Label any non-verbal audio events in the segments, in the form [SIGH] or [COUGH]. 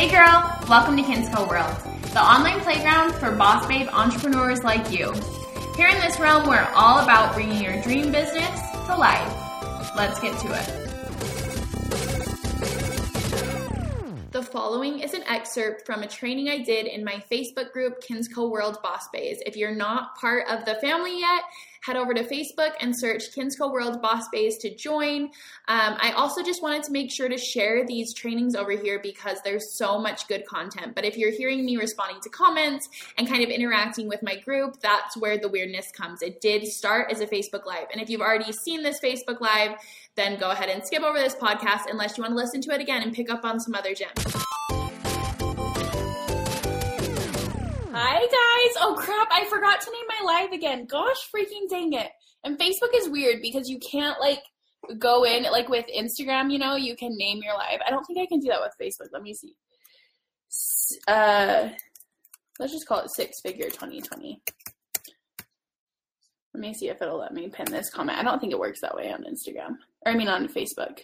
Hey girl, welcome to Kinsco World, the online playground for boss babe entrepreneurs like you. Here in this realm, we're all about bringing your dream business to life. Let's get to it. The following is an excerpt from a training I did in my Facebook group, Kinsco World Boss Babes. If you're not part of the family yet, head over to Facebook and search Kinsco World Boss Babes to join. Um, I also just wanted to make sure to share these trainings over here because there's so much good content. But if you're hearing me responding to comments and kind of interacting with my group, that's where the weirdness comes. It did start as a Facebook Live. And if you've already seen this Facebook Live, then go ahead and skip over this podcast unless you want to listen to it again and pick up on some other gems. Hi guys! Oh crap, I forgot to name my live again. Gosh freaking dang it. And Facebook is weird because you can't like go in like with Instagram, you know, you can name your live. I don't think I can do that with Facebook. Let me see. Uh let's just call it six figure 2020. Let me see if it'll let me pin this comment. I don't think it works that way on Instagram. Or I mean on Facebook.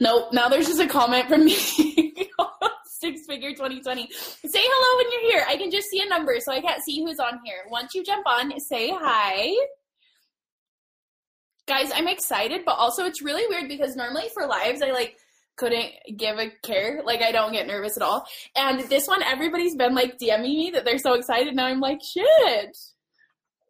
Nope, now there's just a comment from me. [LAUGHS] Six figure 2020. Say hello when you're here. I can just see a number, so I can't see who's on here. Once you jump on, say hi. Guys, I'm excited, but also it's really weird because normally for lives, I like couldn't give a care. Like I don't get nervous at all. And this one, everybody's been like DMing me that they're so excited. Now I'm like, shit.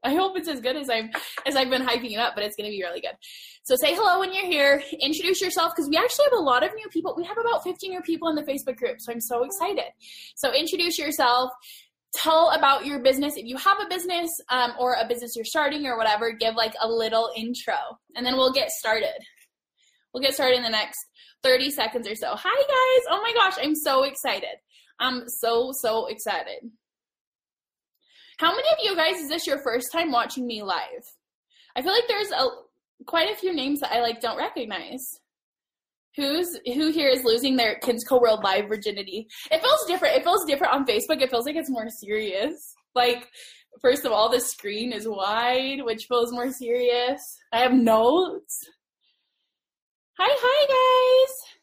[LAUGHS] I hope it's as good as I've as I've been hyping it up, but it's gonna be really good. So say hello when you're here. Introduce yourself because we actually have a lot of new people. We have about 15 new people in the Facebook group, so I'm so excited. So introduce yourself. Tell about your business if you have a business um, or a business you're starting or whatever. Give like a little intro, and then we'll get started. We'll get started in the next 30 seconds or so. Hi guys! Oh my gosh, I'm so excited. I'm so so excited. How many of you guys is this your first time watching me live? I feel like there's a quite a few names that I like don't recognize. Who's who here is losing their Kinsco World Live virginity? It feels different. It feels different on Facebook. It feels like it's more serious. Like, first of all, the screen is wide, which feels more serious. I have notes. Hi, hi, guys.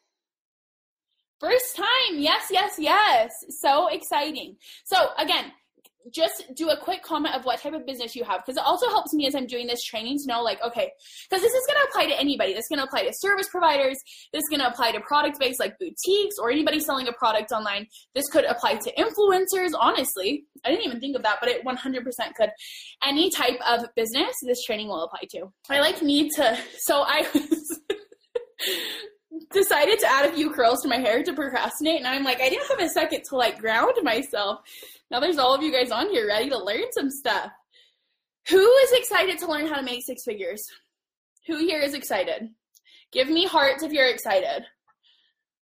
First time. Yes, yes, yes. So exciting. So, again, just do a quick comment of what type of business you have because it also helps me as I'm doing this training to know like okay because this is going to apply to anybody. This is going to apply to service providers. This is going to apply to product based like boutiques or anybody selling a product online. This could apply to influencers honestly. I didn't even think of that but it 100% could. Any type of business this training will apply to. I like need to so I [LAUGHS] decided to add a few curls to my hair to procrastinate and I'm like I didn't have a second to like ground myself now there's all of you guys on here ready to learn some stuff. Who is excited to learn how to make six figures? Who here is excited? Give me hearts if you're excited.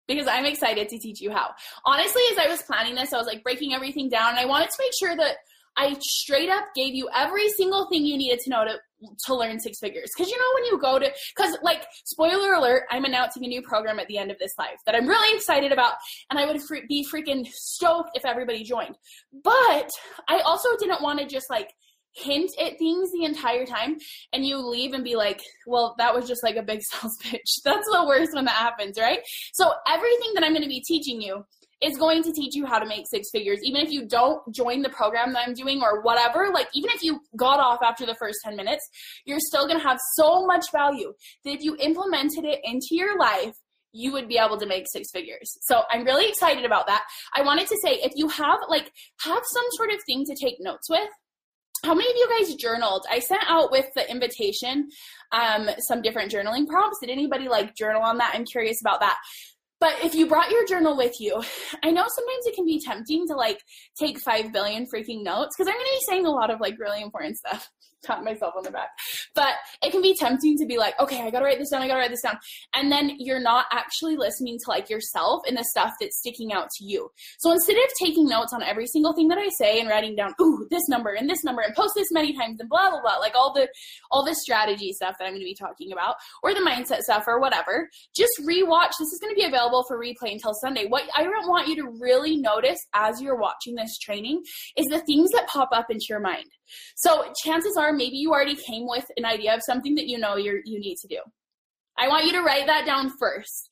Because I'm excited to teach you how. Honestly, as I was planning this, I was like breaking everything down and I wanted to make sure that I straight up gave you every single thing you needed to know to to learn six figures. Because you know when you go to because like spoiler alert, I'm announcing a new program at the end of this live that I'm really excited about, and I would be freaking stoked if everybody joined. But I also didn't want to just like hint at things the entire time and you leave and be like, well, that was just like a big [LAUGHS] sales pitch. That's the worst when that happens, right? So everything that I'm going to be teaching you is going to teach you how to make six figures. Even if you don't join the program that I'm doing or whatever, like even if you got off after the first 10 minutes, you're still going to have so much value that if you implemented it into your life, you would be able to make six figures. So I'm really excited about that. I wanted to say if you have like have some sort of thing to take notes with, how many of you guys journaled? I sent out with the invitation um, some different journaling prompts. Did anybody like journal on that? I'm curious about that. But if you brought your journal with you, I know sometimes it can be tempting to like take 5 billion freaking notes because I'm going to be saying a lot of like really important stuff pat myself on the back. But it can be tempting to be like, okay, I gotta write this down, I gotta write this down. And then you're not actually listening to like yourself and the stuff that's sticking out to you. So instead of taking notes on every single thing that I say and writing down, ooh, this number and this number and post this many times and blah blah blah, like all the all the strategy stuff that I'm gonna be talking about, or the mindset stuff or whatever, just rewatch. This is gonna be available for replay until Sunday. What I want you to really notice as you're watching this training is the things that pop up into your mind. So chances are maybe you already came with an idea of something that you know you you need to do. I want you to write that down first.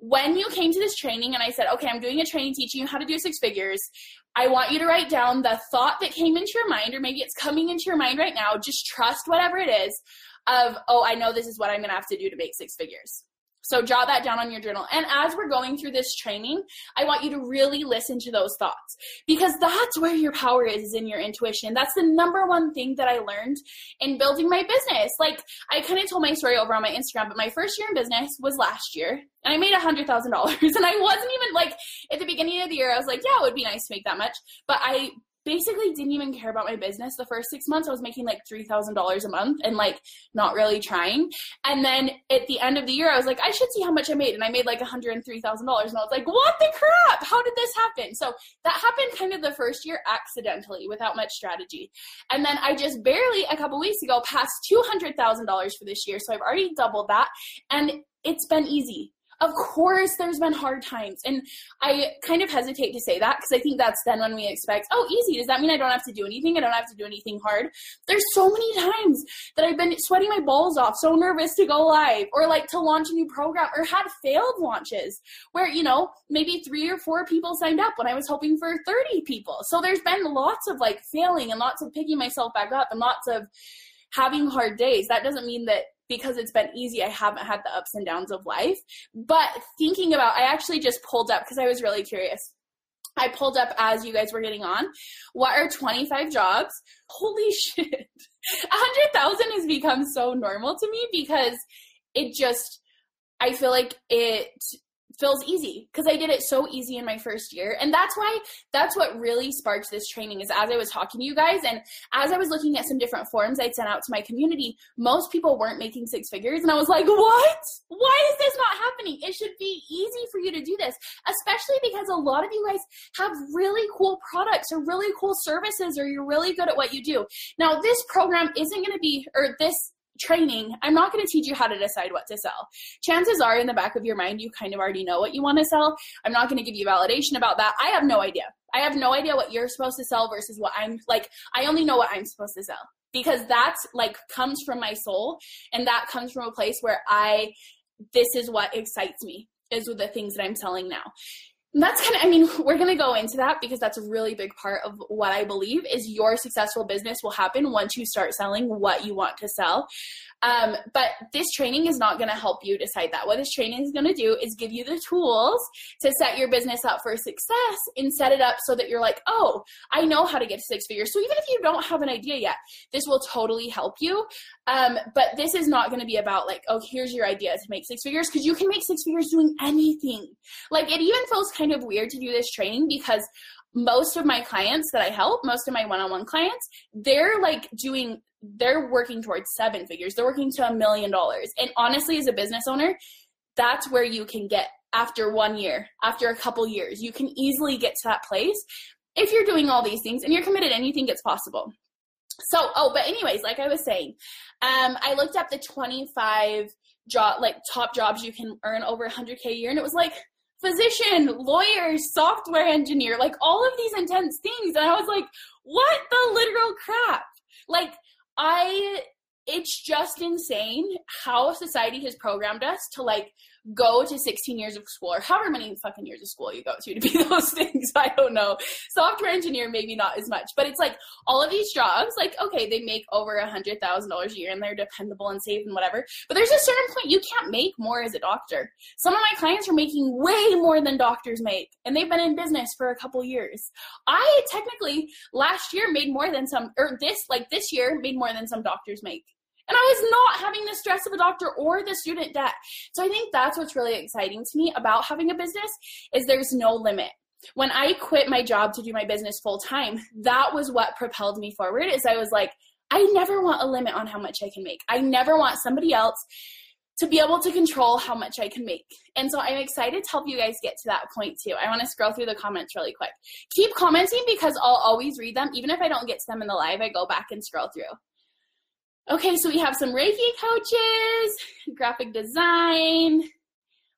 when you came to this training and I said, okay, I'm doing a training teaching you how to do six figures, I want you to write down the thought that came into your mind, or maybe it's coming into your mind right now. Just trust whatever it is of, oh, I know this is what I'm going to have to do to make six figures. So jot that down on your journal. And as we're going through this training, I want you to really listen to those thoughts because that's where your power is, is in your intuition. That's the number one thing that I learned in building my business. Like I kind of told my story over on my Instagram, but my first year in business was last year and I made a hundred thousand dollars [LAUGHS] and I wasn't even like at the beginning of the year, I was like, yeah, it would be nice to make that much. But I basically didn't even care about my business. The first six months i was making like $3000 a month and like not really trying. And then at the end of the year i was like i should see how much i made. And i made like $103000 and i was like what the crap? How did this happen? So that happened kind of the first year accidentally without much strategy. And then i just barely a couple weeks ago passed $200000 for this year. So i've already doubled that. And it's been easy of course, there's been hard times. And I kind of hesitate to say that because I think that's then when we expect, oh, easy. Does that mean I don't have to do anything? I don't have to do anything hard. There's so many times that I've been sweating my balls off, so nervous to go live or like to launch a new program or had failed launches where, you know, maybe three or four people signed up when I was hoping for 30 people. So there's been lots of like failing and lots of picking myself back up and lots of having hard days. That doesn't mean that because it's been easy, I haven't had the ups and downs of life. But thinking about, I actually just pulled up because I was really curious. I pulled up as you guys were getting on. What are 25 jobs? Holy [LAUGHS] shit. 100,000 has become so normal to me because it just, I feel like it feels easy because I did it so easy in my first year. And that's why that's what really sparked this training is as I was talking to you guys and as I was looking at some different forms I'd sent out to my community, most people weren't making six figures. And I was like, what? Why is this not happening? It should be easy for you to do this, especially because a lot of you guys have really cool products or really cool services or you're really good at what you do. Now, this program isn't going to be, or this training, I'm not going to teach you how to decide what to sell. Chances are in the back of your mind, you kind of already know what you want to sell. I'm not going to give you validation about that. I have no idea. I have no idea what you're supposed to sell versus what I'm like. I only know what I'm supposed to sell because that's like comes from my soul and that comes from a place where I, this is what excites me is with the things that I'm selling now. That's kind of, I mean, [LAUGHS] we're going to go into that because that's a really big part of what I believe is your successful business will happen once you start selling what you want to sell. Um, but this training is not going to help you decide that. What this training is going to do is give you the tools to set your business up for success and set it up so that you're like, oh, I know how to get six figures. So even if you don't have an idea yet, this will totally help you. Um, but this is not going to be about like, oh, here's your idea to make six figures because you can make six figures doing anything. Like it even feels kind of weird to do this training because most of my clients that I help, most of my one on one clients, they're like doing they're working towards seven figures. They're working to a million dollars. And honestly, as a business owner, that's where you can get after one year, after a couple years. You can easily get to that place if you're doing all these things and you're committed, and you think it's possible. So, oh, but anyways, like I was saying, um, I looked up the 25 job, like top jobs you can earn over 100k a year, and it was like physician, lawyer, software engineer, like all of these intense things. And I was like, what the literal crap? Like, I it's just insane how society has programmed us to like go to 16 years of school or however many fucking years of school you go to to be [LAUGHS] those things. I don't know. Software engineer, maybe not as much, but it's like all of these jobs, like, okay, they make over a hundred thousand dollars a year and they're dependable and safe and whatever. But there's a certain point you can't make more as a doctor. Some of my clients are making way more than doctors make and they've been in business for a couple years. I technically last year made more than some, or this, like this year made more than some doctors make. And I was not having the stress of a doctor or the student debt. So I think that's what's really exciting to me about having a business is there's no limit. When I quit my job to do my business full time, that was what propelled me forward is I was like, I never want a limit on how much I can make. I never want somebody else to be able to control how much I can make. And so I'm excited to help you guys get to that point too. I want to scroll through the comments really quick. Keep commenting because I'll always read them. Even if I don't get to them in the live, I go back and scroll through. Okay, so we have some Reiki coaches, graphic design,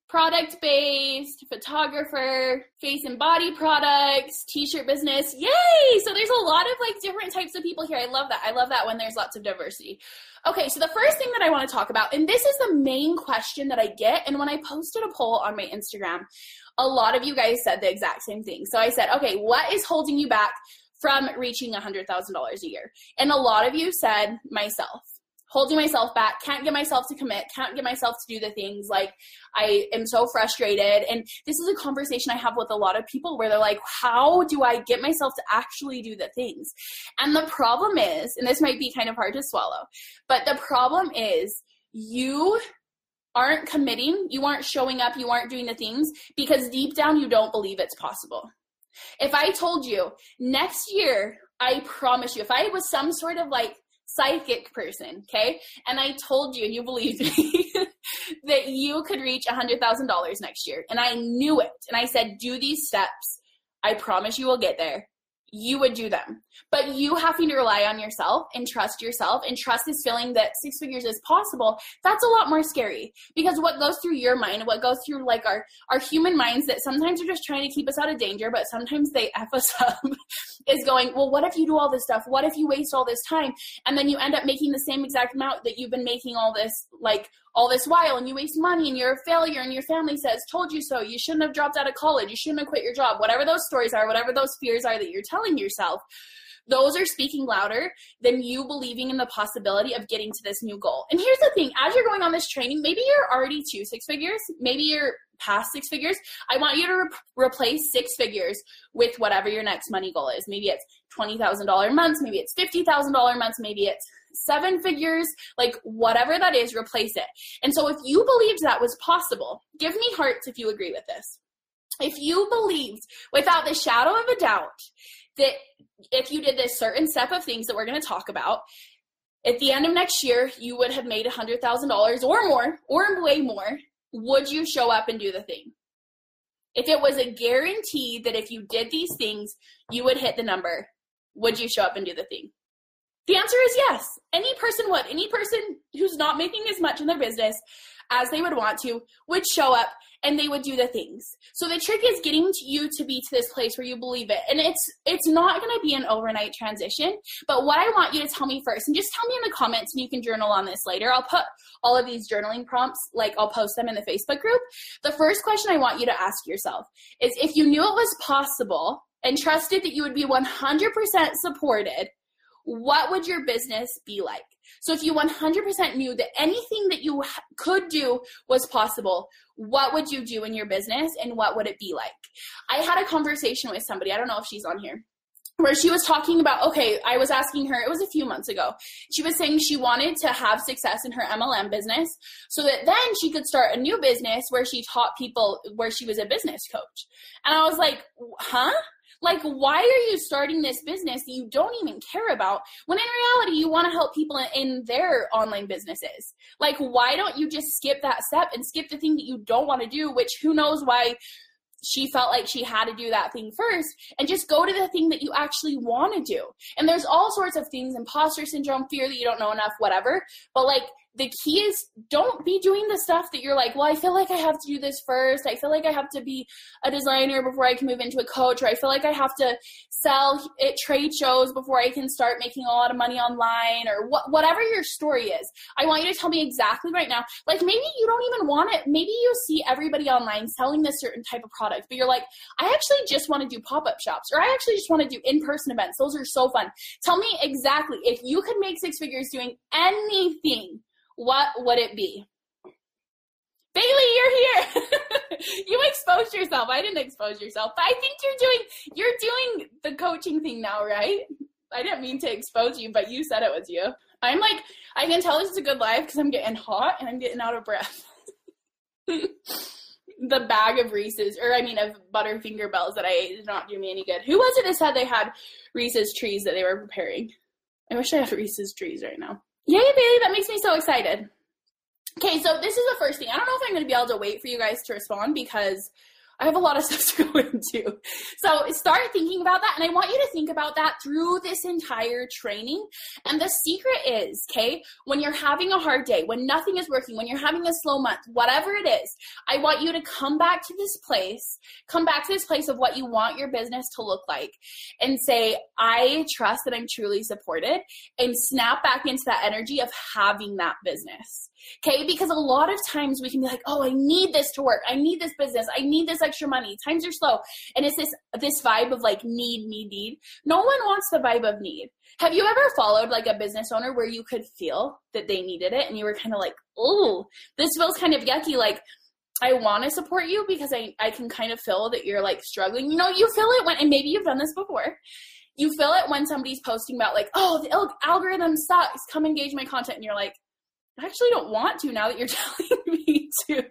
product based, photographer, face and body products, t shirt business. Yay! So there's a lot of like different types of people here. I love that. I love that when there's lots of diversity. Okay, so the first thing that I want to talk about, and this is the main question that I get, and when I posted a poll on my Instagram, a lot of you guys said the exact same thing. So I said, okay, what is holding you back from reaching $100,000 a year? And a lot of you said myself holding myself back, can't get myself to commit, can't get myself to do the things. Like, I am so frustrated. And this is a conversation I have with a lot of people where they're like, how do I get myself to actually do the things? And the problem is, and this might be kind of hard to swallow, but the problem is you aren't committing, you aren't showing up, you aren't doing the things because deep down you don't believe it's possible. If I told you next year, I promise you, if I was some sort of like psychic person, okay? And I told you, and you believed me, [LAUGHS] that you could reach $100,000 next year. And I knew it. And I said, do these steps. I promise you will get there you would do them. But you having to rely on yourself and trust yourself and trust this feeling that six figures is possible, that's a lot more scary. Because what goes through your mind, what goes through like our, our human minds that sometimes are just trying to keep us out of danger, but sometimes they [LAUGHS] F us up, is going, well, what if you do all this stuff? What if you waste all this time? And then you end up making the same exact amount that you've been making all this like all this while and you waste money and you're a failure and your family says told you so you shouldn't have dropped out of college you shouldn't have quit your job whatever those stories are whatever those fears are that you're telling yourself those are speaking louder than you believing in the possibility of getting to this new goal and here's the thing as you're going on this training maybe you're already to six figures maybe you're past six figures i want you to re- replace six figures with whatever your next money goal is maybe it's $20000 months maybe it's $50000 months maybe it's seven figures, like whatever that is, replace it. And so if you believed that was possible, give me hearts if you agree with this. If you believed without the shadow of a doubt that if you did this certain step of things that we're going to talk about, at the end of next year, you would have made $100,000 or more, or way more, would you show up and do the thing? If it was a guarantee that if you did these things, you would hit the number, would you show up and do the thing? The answer is yes. Any person would. Any person who's not making as much in their business as they would want to would show up and they would do the things. So the trick is getting to you to be to this place where you believe it. And it's it's not going to be an overnight transition, but what I want you to tell me first and just tell me in the comments and you can journal on this later. I'll put all of these journaling prompts like I'll post them in the Facebook group. The first question I want you to ask yourself is if you knew it was possible and trusted that you would be 100% supported what would your business be like? So if you 100% knew that anything that you could do was possible, what would you do in your business and what would it be like? I had a conversation with somebody, I don't know if she's on here, where she was talking about okay i was asking her it was a few months ago she was saying she wanted to have success in her mlm business so that then she could start a new business where she taught people where she was a business coach and i was like huh like, why are you starting this business you don't even care about when in reality you want to help people in their online businesses? Like, why don't you just skip that step and skip the thing that you don't want to do, which who knows why she felt like she had to do that thing first and just go to the thing that you actually want to do. And there's all sorts of things imposter syndrome, fear that you don't know enough, whatever. But like the key is don't be doing the stuff that you're like, well, I feel like I have to do this first. I feel like I have to be a designer before I can move into a coach, or I feel like I have to sell at trade shows before I can start making a lot of money online, or what, whatever your story is. I want you to tell me exactly right now. Like maybe you don't even want it. Maybe you see everybody online selling this certain type of product, but you're like, I actually just want to do pop up shops, or I actually just want to do in person events. Those are so fun. Tell me exactly if you could make six figures doing anything what would it be? Bailey, you're here. [LAUGHS] you exposed yourself. I didn't expose yourself, but I think you're doing you're doing the coaching thing now, right? I didn't mean to expose you, but you said it was you. I'm like, I can tell this is a good life because I'm getting hot and I'm getting out of breath. [LAUGHS] the bag of Reese's, or I mean, of Butterfinger Bells that I ate did not do me any good. Who was it that said they had Reese's trees that they were preparing? I wish I had Reese's trees right now. Yay, Bailey, that makes me so excited. Okay, so this is the first thing. I don't know if I'm going to be able to wait for you guys to respond because I have a lot of [LAUGHS] stuff to go into. So start thinking about that. And I want you to think about that through this entire training. And the secret is, okay, when you're having a hard day, when nothing is working, when you're having a slow month, whatever it is, I want you to come back to this place, come back to this place of what you want your business to look like and say, I trust that I'm truly supported and snap back into that energy of having that business. Okay, because a lot of times we can be like, oh, I need this to work. I need this business. I need this extra money. Times are slow. And it's this this vibe of like need, need, need. No one wants the vibe of need. Have you ever followed like a business owner where you could feel that they needed it and you were kind of like, oh, this feels kind of yucky. Like, I want to support you because I, I can kind of feel that you're like struggling. You know, you feel it when, and maybe you've done this before. You feel it when somebody's posting about like, oh, the algorithm sucks. Come engage my content. And you're like, I actually don't want to now that you're [LAUGHS] telling me to.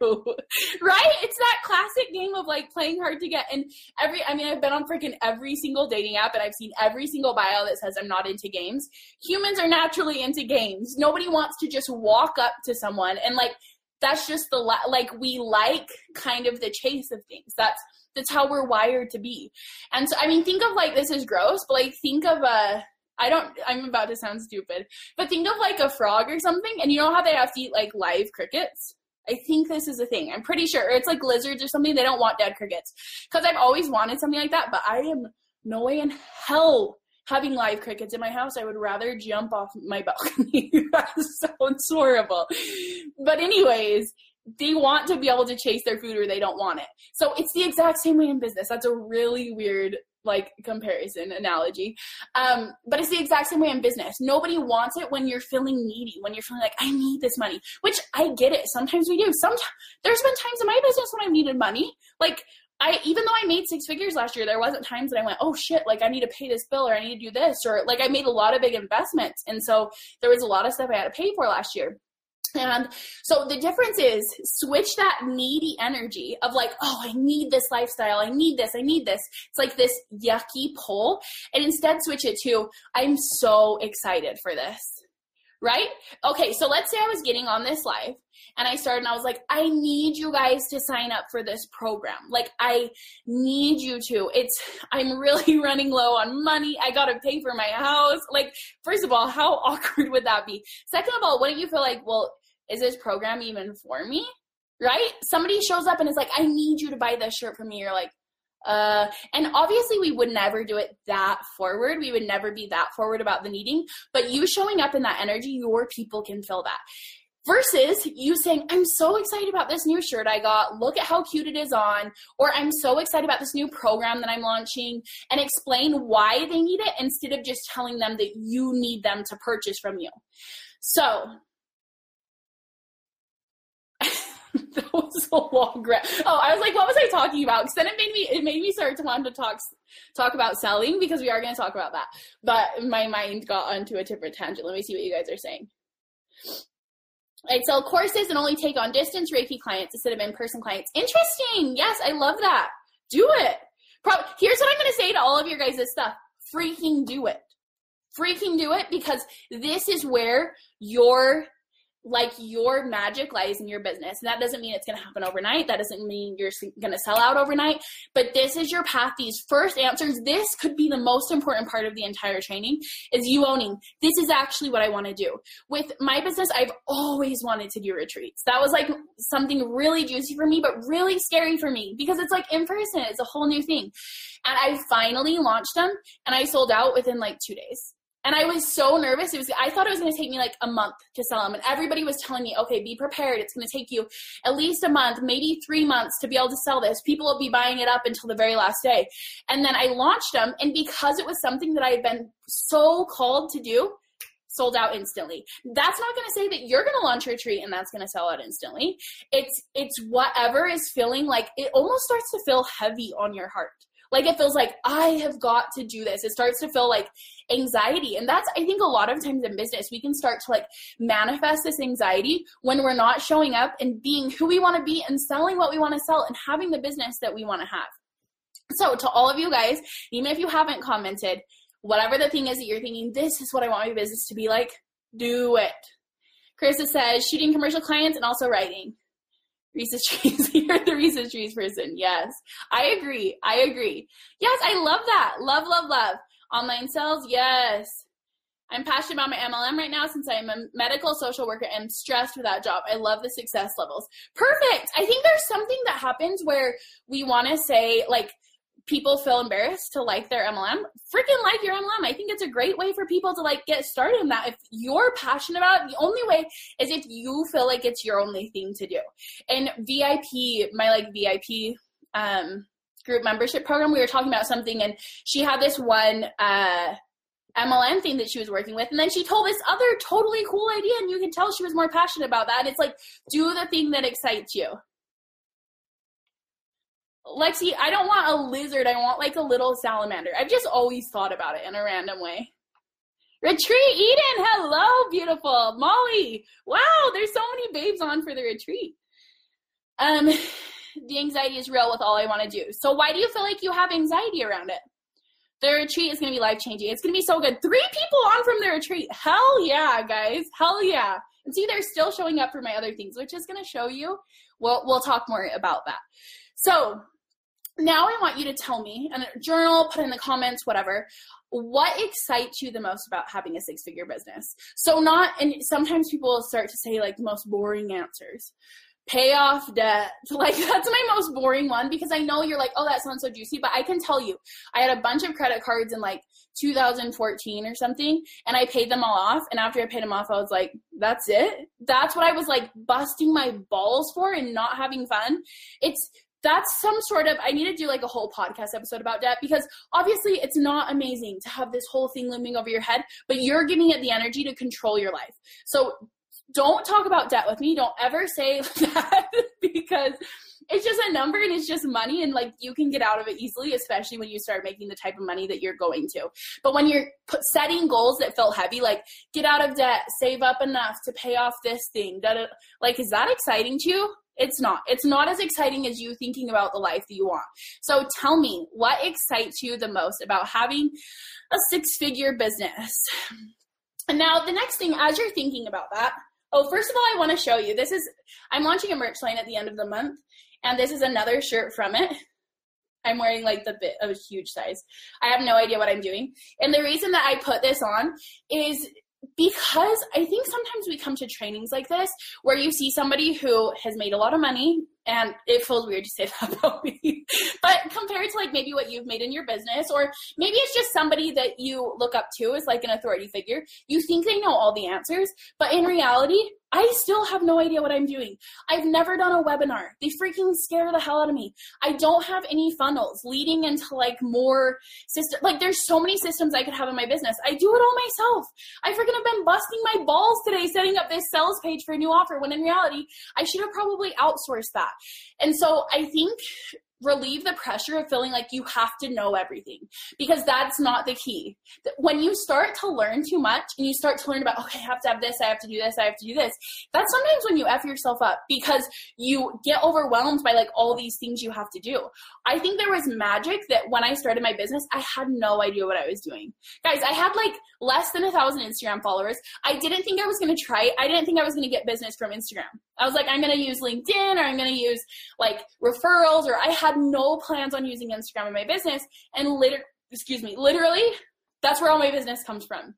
right? It's that classic game of like playing hard to get. And every, I mean, I've been on freaking every single dating app and I've seen every single bio that says I'm not into games. Humans are naturally into games. Nobody wants to just walk up to someone and like, that's just the, like, we like kind of the chase of things. That's, that's how we're wired to be. And so, I mean, think of like, this is gross, but like, think of a, I don't, I'm about to sound stupid, but think of like a frog or something, and you know how they have to eat like live crickets? I think this is a thing. I'm pretty sure. it's like lizards or something. They don't want dead crickets. Because I've always wanted something like that, but I am no way in hell having live crickets in my house. I would rather jump off my balcony. [LAUGHS] that sounds horrible. But, anyways, they want to be able to chase their food or they don't want it. So it's the exact same way in business. That's a really weird like comparison analogy. Um, but it's the exact same way in business. Nobody wants it when you're feeling needy, when you're feeling like I need this money. Which I get it. Sometimes we do. Sometimes there's been times in my business when I needed money. Like I even though I made six figures last year, there wasn't times that I went, oh shit, like I need to pay this bill or I need to do this or like I made a lot of big investments, and so there was a lot of stuff I had to pay for last year. And so the difference is switch that needy energy of like, oh, I need this lifestyle. I need this. I need this. It's like this yucky pull. And instead switch it to, I'm so excited for this. Right? Okay. So let's say I was getting on this live and I started and I was like, I need you guys to sign up for this program. Like, I need you to. It's, I'm really [LAUGHS] running low on money. I got to pay for my house. Like, first of all, how [LAUGHS] awkward would that be? Second of all, wouldn't you feel like, well, is this program even for me? Right? Somebody shows up and is like, I need you to buy this shirt for me. You're like, uh, and obviously we would never do it that forward. We would never be that forward about the needing, but you showing up in that energy, your people can feel that. Versus you saying, I'm so excited about this new shirt I got. Look at how cute it is on. Or I'm so excited about this new program that I'm launching and explain why they need it instead of just telling them that you need them to purchase from you. So [LAUGHS] that was a long. Oh, I was like, what was I talking about? Because then it made me it made me start to want to talk talk about selling because we are going to talk about that. But my mind got onto a different tangent. Let me see what you guys are saying. I sell courses and only take on distance Reiki clients instead of in person clients. Interesting. Yes, I love that. Do it. Pro- Here's what I'm going to say to all of your guys' this stuff. Freaking do it. Freaking do it because this is where your like your magic lies in your business. And that doesn't mean it's going to happen overnight. That doesn't mean you're going to sell out overnight. But this is your path. These first answers, this could be the most important part of the entire training is you owning this is actually what I want to do. With my business, I've always wanted to do retreats. That was like something really juicy for me, but really scary for me because it's like in person. It's a whole new thing. And I finally launched them and I sold out within like two days. And I was so nervous. It was I thought it was going to take me like a month to sell them. And everybody was telling me, "Okay, be prepared. It's going to take you at least a month, maybe 3 months to be able to sell this. People will be buying it up until the very last day." And then I launched them, and because it was something that I had been so called to do, sold out instantly. That's not going to say that you're going to launch a retreat and that's going to sell out instantly. It's it's whatever is feeling like it almost starts to feel heavy on your heart like it feels like I have got to do this. It starts to feel like anxiety. And that's, I think, a lot of times in business, we can start to like manifest this anxiety when we're not showing up and being who we want to be and selling what we want to sell and having the business that we want to have. So, to all of you guys, even if you haven't commented, whatever the thing is that you're thinking, this is what I want my business to be like, do it. Carissa says shooting commercial clients and also writing. Reese's Trees. [LAUGHS] You're the Reese's Trees person. Yes. I agree. I agree. Yes, I love that. Love, love, love. Online sales. Yes. I'm passionate about my MLM right now since I'm a medical social worker and stressed with that job. I love the success levels. Perfect. I think there's something that happens where we want to say, like, people feel embarrassed to like their MLM, freaking like your MLM. I think it's a great way for people to like get started in that. If you're passionate about it, the only way is if you feel like it's your only thing to do. And VIP, my like VIP um group membership program, we were talking about something and she had this one uh MLM thing that she was working with. And then she told this other totally cool idea, and you can tell she was more passionate about that. It's like, do the thing that excites you. Lexi, I don't want a lizard. I want like a little salamander. I've just always thought about it in a random way. Retreat Eden, hello, beautiful. Molly, wow, there's so many babes on for the retreat. Um, the anxiety is real with all I want to do. So why do you feel like you have anxiety around it? The retreat is going to be life changing. It's going to be so good. Three people on from the retreat. Hell yeah, guys. Hell yeah. And see, they're still showing up for my other things, which is going to show you. We'll, we'll talk more about that. So now I want you to tell me, and journal, put in the comments, whatever, what excites you the most about having a six figure business? So, not, and sometimes people start to say like the most boring answers. Pay off debt. [LAUGHS] Like, that's my most boring one because I know you're like, oh, that sounds so juicy. But I can tell you, I had a bunch of credit cards in like 2014 or something, and I paid them all off. And after I paid them off, I was like, that's it? That's what I was like busting my balls for and not having fun. It's that's some sort of i need to do like a whole podcast episode about debt because obviously it's not amazing to have this whole thing looming over your head but you're giving it the energy to control your life. So don't talk about debt with me. Don't ever say [LAUGHS] that because it's just a number and it's just money and like you can get out of it easily especially when you start making the type of money that you're going to. But when you're setting goals that feel heavy like get out of debt save up enough to pay off this thing da, like is that exciting to you it's not. It's not as exciting as you thinking about the life that you want. So tell me, what excites you the most about having a six figure business? And now, the next thing, as you're thinking about that, oh, first of all, I want to show you this is, I'm launching a merch line at the end of the month, and this is another shirt from it. I'm wearing like the bit of a huge size. I have no idea what I'm doing. And the reason that I put this on is because I think sometimes we come to trainings like this where you see somebody who has made a lot of money and it feels weird to say that [LAUGHS] about me but compared to like maybe what you've made in your business or maybe it's just somebody that you look up to as like an authority figure you think they know all the answers but in reality I still have no idea what I'm doing. I've never done a webinar. They freaking scare the hell out of me. I don't have any funnels leading into like more system. Like there's so many systems I could have in my business. I do it all myself. I freaking have been busting my balls today setting up this sales page for a new offer when in reality I should have probably outsourced that. And so I think relieve the pressure of feeling like you have to know everything because that's not the key. When you start to learn too much and you start to learn about, okay, I have to have this, I have to do this, I have to do this, that's sometimes when you F yourself up because you get overwhelmed by like all these things you have to do. I think there was magic that when I started my business, I had no idea what I was doing. Guys, I had like less than a thousand Instagram followers. I didn't think I was going to try it. I didn't think I was going to get business from Instagram. I was like, I'm going to use LinkedIn or I'm going to use like referrals or I had no plans on using Instagram in my business. And literally, excuse me, literally, that's where all my business comes from.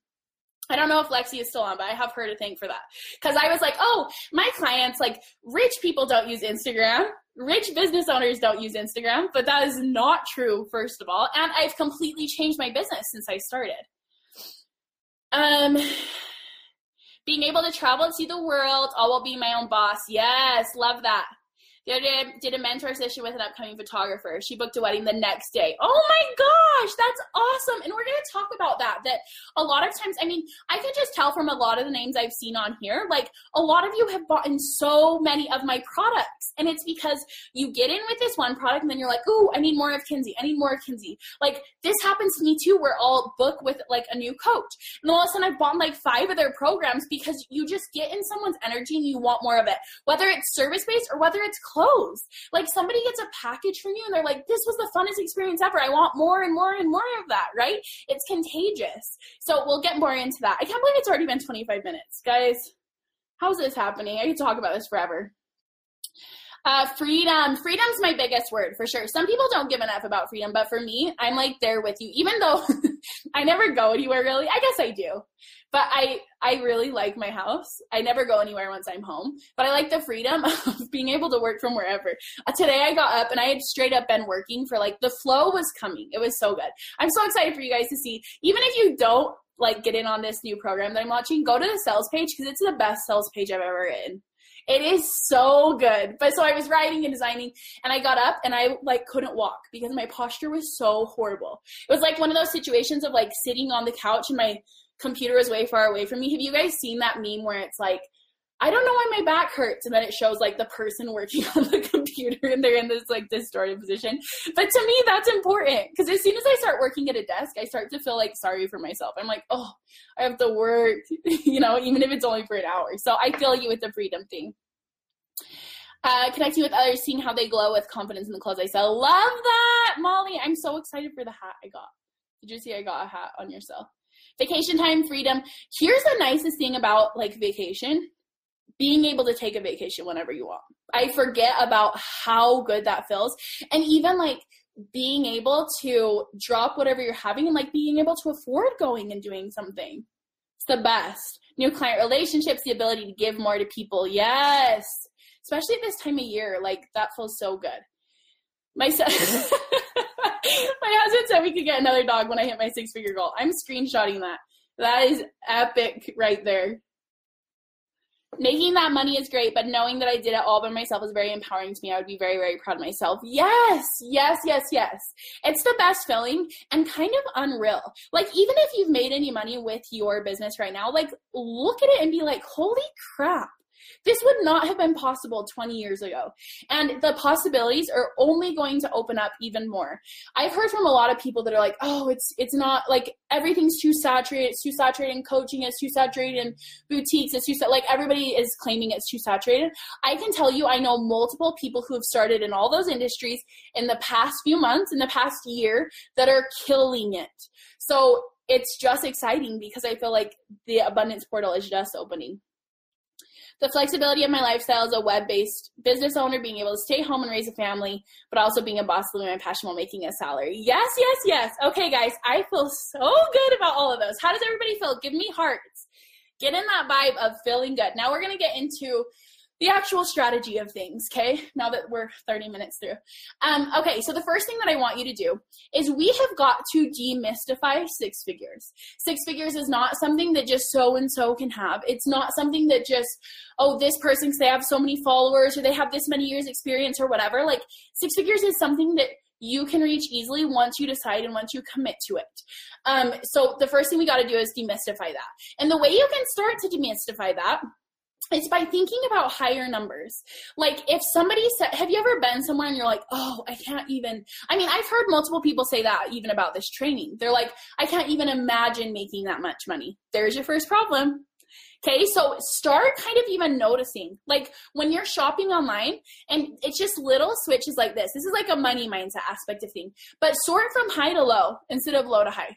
I don't know if Lexi is still on, but I have her to thank for that. Because I was like, oh, my clients, like rich people don't use Instagram. Rich business owners don't use Instagram, but that is not true, first of all. And I've completely changed my business since I started. Um, being able to travel and see the world, oh, all while being my own boss. Yes, love that. The other day, I did a mentor session with an upcoming photographer. She booked a wedding the next day. Oh my gosh, that's awesome. And we're going to talk about that. That a lot of times, I mean, I can just tell from a lot of the names I've seen on here, like a lot of you have bought in so many of my products. And it's because you get in with this one product and then you're like, ooh, I need more of Kinsey. I need more of Kinsey. Like this happens to me too, where I'll book with like a new coach. And all of a sudden I've bought like five of their programs because you just get in someone's energy and you want more of it, whether it's service based or whether it's clothes. Like somebody gets a package from you and they're like, this was the funnest experience ever. I want more and more and more of that, right? It's contagious. So we'll get more into that. I can't believe it's already been 25 minutes. Guys, how's this happening? I could talk about this forever. Uh, freedom. Freedom's my biggest word for sure. Some people don't give enough about freedom, but for me, I'm like there with you. Even though [LAUGHS] I never go anywhere really. I guess I do. But I I really like my house. I never go anywhere once I'm home. But I like the freedom [LAUGHS] of being able to work from wherever. Uh, today I got up and I had straight up been working for like the flow was coming. It was so good. I'm so excited for you guys to see. Even if you don't like get in on this new program that I'm watching, go to the sales page because it's the best sales page I've ever written. It is so good. But so I was writing and designing and I got up and I like couldn't walk because my posture was so horrible. It was like one of those situations of like sitting on the couch and my computer was way far away from me. Have you guys seen that meme where it's like I don't know why my back hurts. And then it shows like the person working [LAUGHS] on the computer and they're in this like distorted position. But to me, that's important because as soon as I start working at a desk, I start to feel like sorry for myself. I'm like, oh, I have to work, [LAUGHS] you know, even if it's only for an hour. So I feel you with the freedom thing. Uh, connecting with others, seeing how they glow with confidence in the clothes I sell. Love that, Molly. I'm so excited for the hat I got. Did you see I got a hat on yourself? Vacation time, freedom. Here's the nicest thing about like vacation being able to take a vacation whenever you want. I forget about how good that feels. And even like being able to drop whatever you're having and like being able to afford going and doing something. It's the best. New client relationships, the ability to give more to people. Yes. Especially this time of year, like that feels so good. My son [LAUGHS] My husband said we could get another dog when I hit my six figure goal. I'm screenshotting that. That is epic right there making that money is great, but knowing that I did it all by myself is very empowering to me. I would be very, very proud of myself. Yes, yes, yes, yes. It's the best feeling and kind of unreal. Like, even if you've made any money with your business right now, like, look at it and be like, holy crap. This would not have been possible 20 years ago. And the possibilities are only going to open up even more. I've heard from a lot of people that are like, oh, it's it's not like everything's too saturated, it's too saturated in coaching, it's too saturated in boutiques, it's too saturated, like everybody is claiming it's too saturated. I can tell you I know multiple people who have started in all those industries in the past few months, in the past year, that are killing it. So it's just exciting because I feel like the abundance portal is just opening the flexibility of my lifestyle as a web-based business owner, being able to stay home and raise a family, but also being a boss, living my passion while making a salary. Yes, yes, yes. Okay, guys, I feel so good about all of those. How does everybody feel? Give me hearts. Get in that vibe of feeling good. Now we're gonna get into the actual strategy of things, okay? Now that we're 30 minutes through. Um, okay, so the first thing that I want you to do is we have got to demystify six figures. Six figures is not something that just so and so can have. It's not something that just, oh, this person, they have so many followers or they have this many years experience or whatever. Like, six figures is something that you can reach easily once you decide and once you commit to it. Um, so the first thing we got to do is demystify that. And the way you can start to demystify that it's by thinking about higher numbers. Like if somebody said, have you ever been somewhere and you're like, oh, I can't even, I mean, I've heard multiple people say that even about this training. They're like, I can't even imagine making that much money. There's your first problem. Okay, so start kind of even noticing, like when you're shopping online, and it's just little switches like this. This is like a money mindset aspect of thing, but sort from high to low instead of low to high.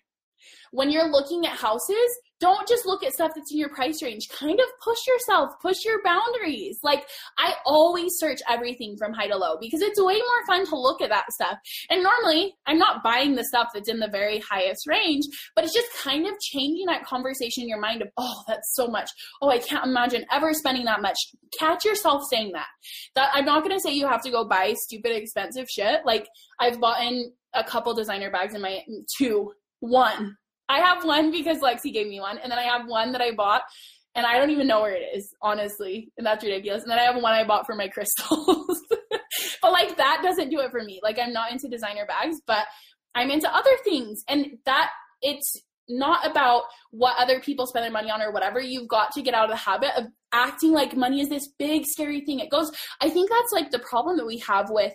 When you're looking at houses, don't just look at stuff that's in your price range. Kind of push yourself, push your boundaries. Like I always search everything from high to low because it's way more fun to look at that stuff. And normally I'm not buying the stuff that's in the very highest range, but it's just kind of changing that conversation in your mind of, oh, that's so much. Oh, I can't imagine ever spending that much. Catch yourself saying that. That I'm not gonna say you have to go buy stupid expensive shit. Like I've bought in a couple designer bags in my two, one I have one because Lexi gave me one, and then I have one that I bought, and I don't even know where it is, honestly, and that's ridiculous. And then I have one I bought for my [LAUGHS] crystals, but like that doesn't do it for me. Like I'm not into designer bags, but I'm into other things, and that it's not about what other people spend their money on or whatever. You've got to get out of the habit of acting like money is this big scary thing. It goes. I think that's like the problem that we have with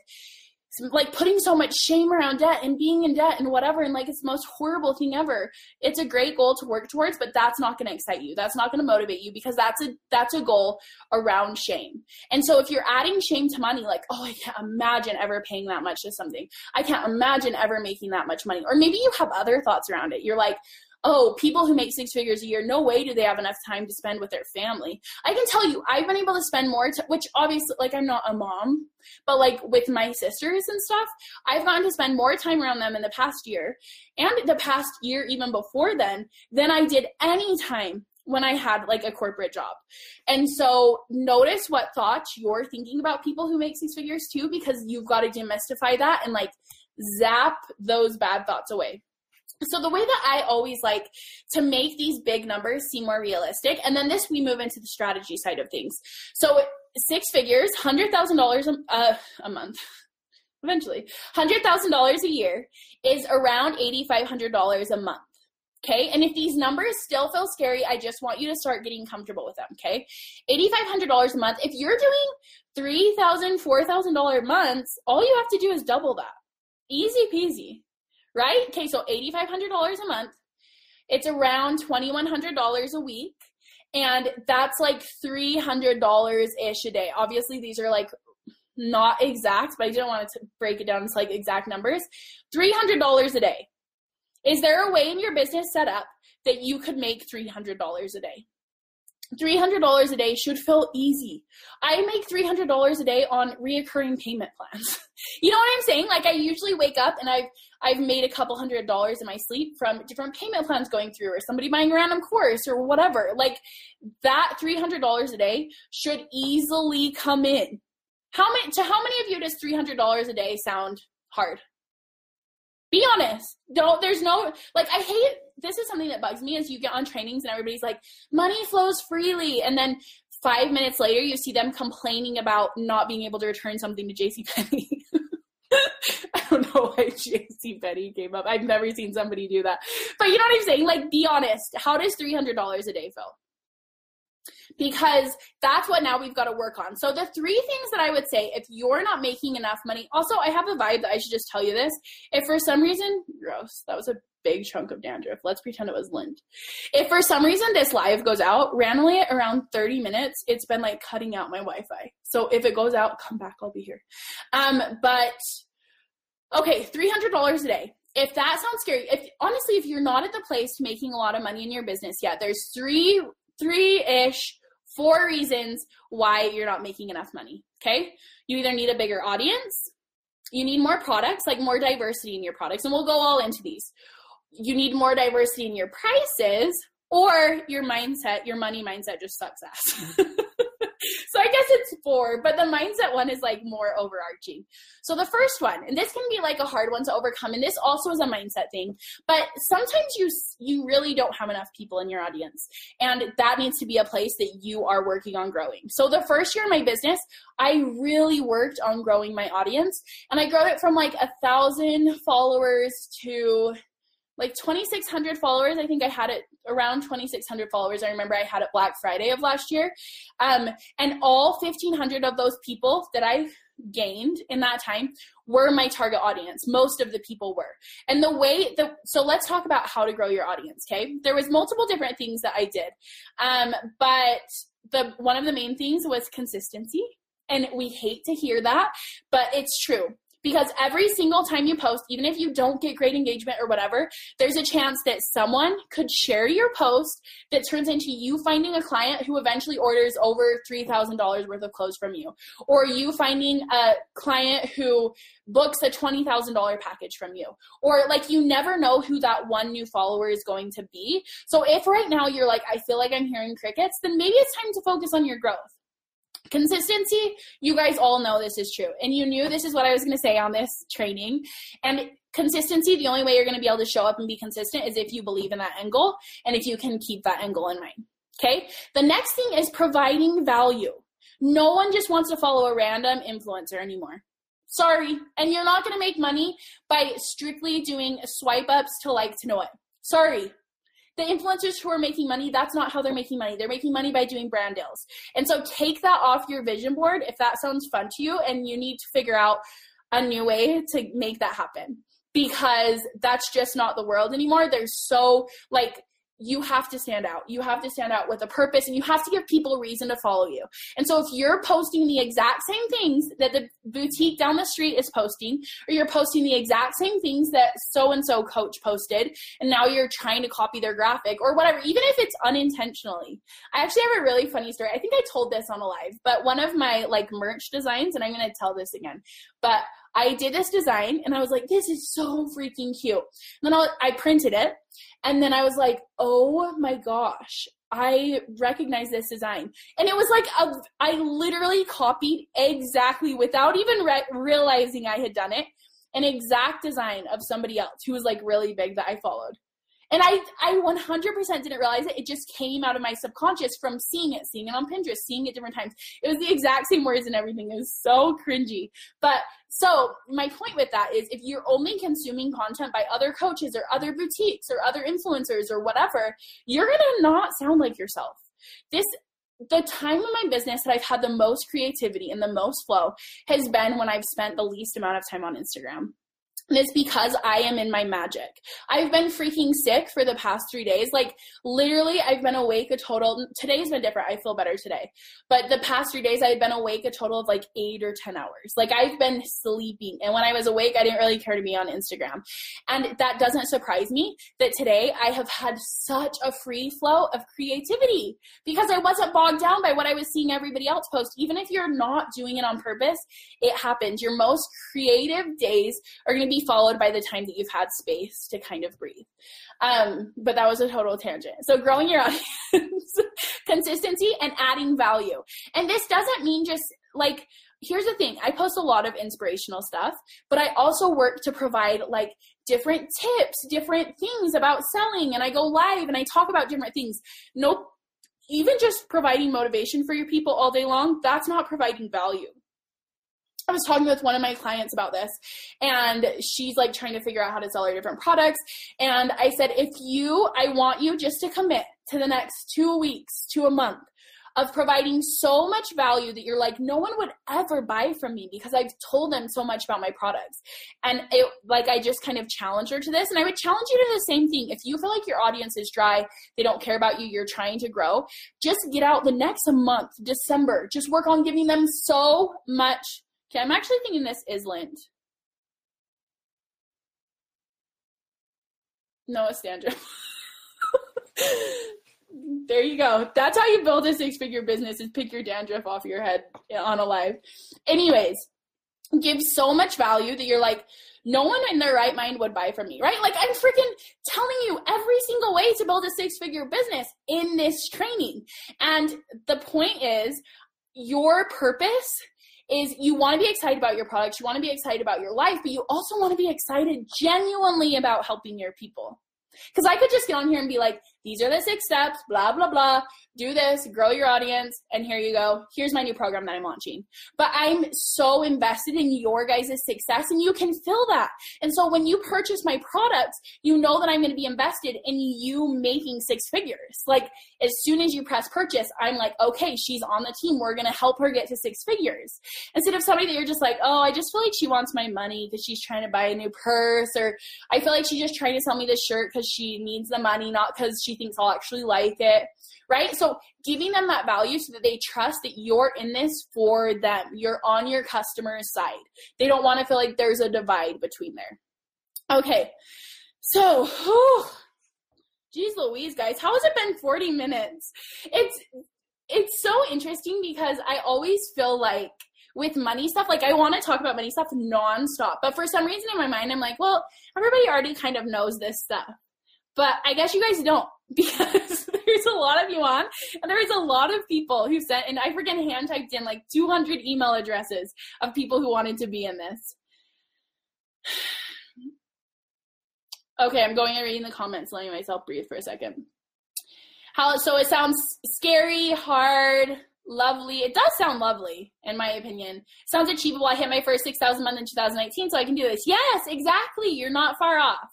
like putting so much shame around debt and being in debt and whatever and like it's the most horrible thing ever. It's a great goal to work towards but that's not going to excite you. That's not going to motivate you because that's a that's a goal around shame. And so if you're adding shame to money like oh i can't imagine ever paying that much to something. I can't imagine ever making that much money. Or maybe you have other thoughts around it. You're like oh, people who make six figures a year, no way do they have enough time to spend with their family. I can tell you, I've been able to spend more, t- which obviously, like, I'm not a mom, but like with my sisters and stuff, I've gotten to spend more time around them in the past year and the past year, even before then, than I did any time when I had like a corporate job. And so notice what thoughts you're thinking about people who make six figures too, because you've got to demystify that and like zap those bad thoughts away. So the way that I always like to make these big numbers seem more realistic, and then this we move into the strategy side of things. So six figures, hundred thousand dollars uh, a month, [LAUGHS] eventually, hundred thousand dollars a year is around eighty five hundred dollars a month. Okay. And if these numbers still feel scary, I just want you to start getting comfortable with them. Okay. $8,500 a month. If you're doing $3,000, $4,000 months, all you have to do is double that. Easy peasy. Right? Okay. So $8,500 a month. It's around $2,100 a week. And that's like $300 ish a day. Obviously, these are like not exact, but I didn't want to break it down to like exact numbers. $300 a day. Is there a way in your business set up that you could make $300 a day? $300 a day should feel easy. I make $300 a day on reoccurring payment plans. [LAUGHS] you know what I'm saying? Like I usually wake up and I've I've made a couple hundred dollars in my sleep from different payment plans going through or somebody buying a random course or whatever. Like that $300 a day should easily come in. How many to how many of you does $300 a day sound hard? Be honest. Don't, there's no, like, I hate, this is something that bugs me is you get on trainings and everybody's like, money flows freely. And then five minutes later, you see them complaining about not being able to return something to J.C. JCPenney. [LAUGHS] I don't know why JC Penney came up. I've never seen somebody do that. But you know what I'm saying? Like, be honest. How does $300 a day feel? because that's what now we've got to work on. So the three things that I would say if you're not making enough money, also I have a vibe that I should just tell you this. If for some reason, gross, that was a big chunk of dandruff. Let's pretend it was lint. If for some reason this live goes out randomly around 30 minutes, it's been like cutting out my Wi-Fi. So if it goes out, come back, I'll be here. Um, but okay, $300 a day if that sounds scary if honestly if you're not at the place to making a lot of money in your business yet there's three three ish four reasons why you're not making enough money. Okay. You either need a bigger audience, you need more products, like more diversity in your products, and we'll go all into these. You need more diversity in your prices, or your mindset, your money mindset just sucks ass. [LAUGHS] so I guess it's four, but the mindset one is like more overarching. So the first one, and this can be like a hard one to overcome, and this also is a mindset thing, but sometimes you you really don't have enough people in your audience, and that needs to be a place that you are working on growing. So the first year in my business, I really worked on growing my audience, and I grew it from like a thousand followers to like 2600 followers. I think i had it around 2600 followers. I remember i had it black friday of last year. Um, and all 1500 of those people that i gained in that time were my target audience. Most of the people were. And the way the so let's talk about how to grow your audience okay? There was multiple different things that i did. Um, but the one of the main things was consistency. And we hate to hear that but it's true because every single time you post, even if you don't get great engagement or whatever, there's a chance that someone could share your post that turns into you finding a client who eventually orders over $3,000 worth of clothes from you, or you finding a client who books a $20,000 package from you, or like you never know who that one new follower is going to be. So if right now you're like, I feel like I'm hearing crickets, then maybe it's time to focus on your growth Consistency, you guys all know this is true. And you knew this is what I was going to say on this training. And consistency, the only way you're going to be able to show up and be consistent is if you believe in that end goal and if you can keep that end goal in mind. Okay? The next thing is providing value. No one just wants to follow a random influencer anymore. Sorry. And you're not going to make money by strictly doing swipe ups to like to know it. Sorry the influencers who are making money, that's not how they're making money. They're making money by doing brand deals. And so take that off your vision board if that sounds fun to you and you need to figure out a new way to make that happen because that's just not the world anymore. There's so like you have to stand out. You have to stand out with a purpose and you have to give people a reason to follow you. And so if you're posting the exact same things that the boutique down the street is posting, or you're posting the exact same things that so and so coach posted, and now you're trying to copy their graphic or whatever, even if it's unintentionally. I actually have a really funny story. I think I told this on a live, but one of my like merch designs, and I'm going to tell this again, but I did this design and I was like, this is so freaking cute. And then I, I printed it and then I was like, oh my gosh, I recognize this design. And it was like, a, I literally copied exactly without even re- realizing I had done it, an exact design of somebody else who was like really big that I followed. And I, I 100% didn't realize it. It just came out of my subconscious from seeing it, seeing it on Pinterest, seeing it different times. It was the exact same words and everything. It was so cringy. But so my point with that is if you're only consuming content by other coaches or other boutiques or other influencers or whatever, you're going to not sound like yourself. This the time in my business that I've had the most creativity and the most flow has been when I've spent the least amount of time on Instagram. And it's because I am in my magic. I've been freaking sick for the past three days. Like, literally, I've been awake a total. Today's been different. I feel better today. But the past three days, I've been awake a total of like eight or 10 hours. Like, I've been sleeping. And when I was awake, I didn't really care to be on Instagram. And that doesn't surprise me that today I have had such a free flow of creativity because I wasn't bogged down by what I was seeing everybody else post. Even if you're not doing it on purpose, it happens. Your most creative days are going to be followed by the time that you've had space to kind of breathe. Um, but that was a total tangent. So growing your [LAUGHS] audience, consistency and adding value. And this doesn't mean just like, here's the thing. I post a lot of inspirational stuff, but I also work to provide like different tips, different things about selling and I go live and I talk about different things. Nope. Even just providing motivation for your people all day long, that's not providing value. I was talking with one of my clients about this, and she's like trying to figure out how to sell her different products. And I said, if you, I want you just to commit to the next two weeks to a month of providing so much value that you're like, no one would ever buy from me because I've told them so much about my products. And it, like, I just kind of challenged her to this. And I would challenge you to the same thing. If you feel like your audience is dry, they don't care about you, you're trying to grow, just get out the next month, December, just work on giving them so much Okay, I'm actually thinking this is Lent. Noah Standra. [LAUGHS] there you go. That's how you build a six figure business is pick your dandruff off your head on a live. Anyways, give so much value that you're like, no one in their right mind would buy from me, right? Like I'm freaking telling you every single way to build a six figure business in this training. And the point is your purpose is you want to be excited about your products, you want to be excited about your life, but you also want to be excited genuinely about helping your people. Because I could just get on here and be like, these are the six steps, blah, blah, blah. Do this, grow your audience, and here you go. Here's my new program that I'm launching. But I'm so invested in your guys' success, and you can feel that. And so when you purchase my products, you know that I'm going to be invested in you making six figures. Like, as soon as you press purchase, I'm like, okay, she's on the team. We're going to help her get to six figures. Instead of somebody that you're just like, oh, I just feel like she wants my money because she's trying to buy a new purse, or I feel like she's just trying to sell me this shirt because she needs the money, not because she she thinks I'll actually like it, right? So giving them that value so that they trust that you're in this for them. You're on your customer's side. They don't want to feel like there's a divide between there. Okay, so, whew, geez Louise, guys, how has it been 40 minutes? It's it's so interesting because I always feel like with money stuff, like I want to talk about money stuff nonstop, but for some reason in my mind, I'm like, well, everybody already kind of knows this stuff. But I guess you guys don't [LAUGHS] because there's a lot of you on, and there is a lot of people who sent, and I freaking hand typed in like 200 email addresses of people who wanted to be in this. [SIGHS] okay, I'm going and reading the comments, letting myself breathe for a second. How so? It sounds scary, hard, lovely. It does sound lovely, in my opinion. Sounds achievable. I hit my first 6,000 month in 2019, so I can do this. Yes, exactly. You're not far off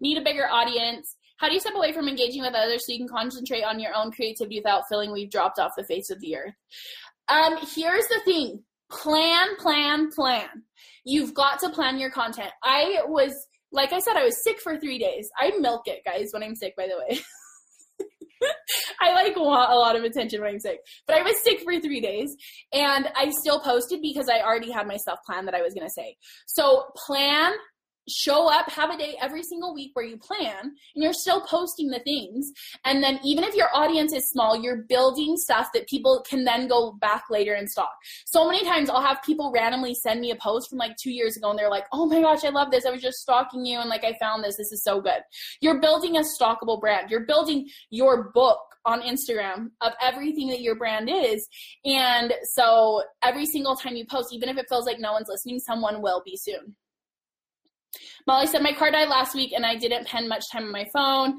need a bigger audience. How do you step away from engaging with others so you can concentrate on your own creativity without feeling we've dropped off the face of the earth? Um, here's the thing plan, plan, plan. You've got to plan your content. I was, like I said, I was sick for three days. I milk it, guys, when I'm sick, by the way. [LAUGHS] I like want a lot of attention when I'm sick. But I was sick for three days and I still posted because I already had my stuff planned that I was going to say. So plan show up, have a day every single week where you plan and you're still posting the things. And then even if your audience is small, you're building stuff that people can then go back later and stalk. So many times I'll have people randomly send me a post from like two years ago and they're like, oh my gosh, I love this. I was just stalking you and like I found this. This is so good. You're building a stalkable brand. You're building your book on Instagram of everything that your brand is. And so every single time you post, even if it feels like no one's listening, someone will be soon. Molly said my car died last week and I didn't spend much time on my phone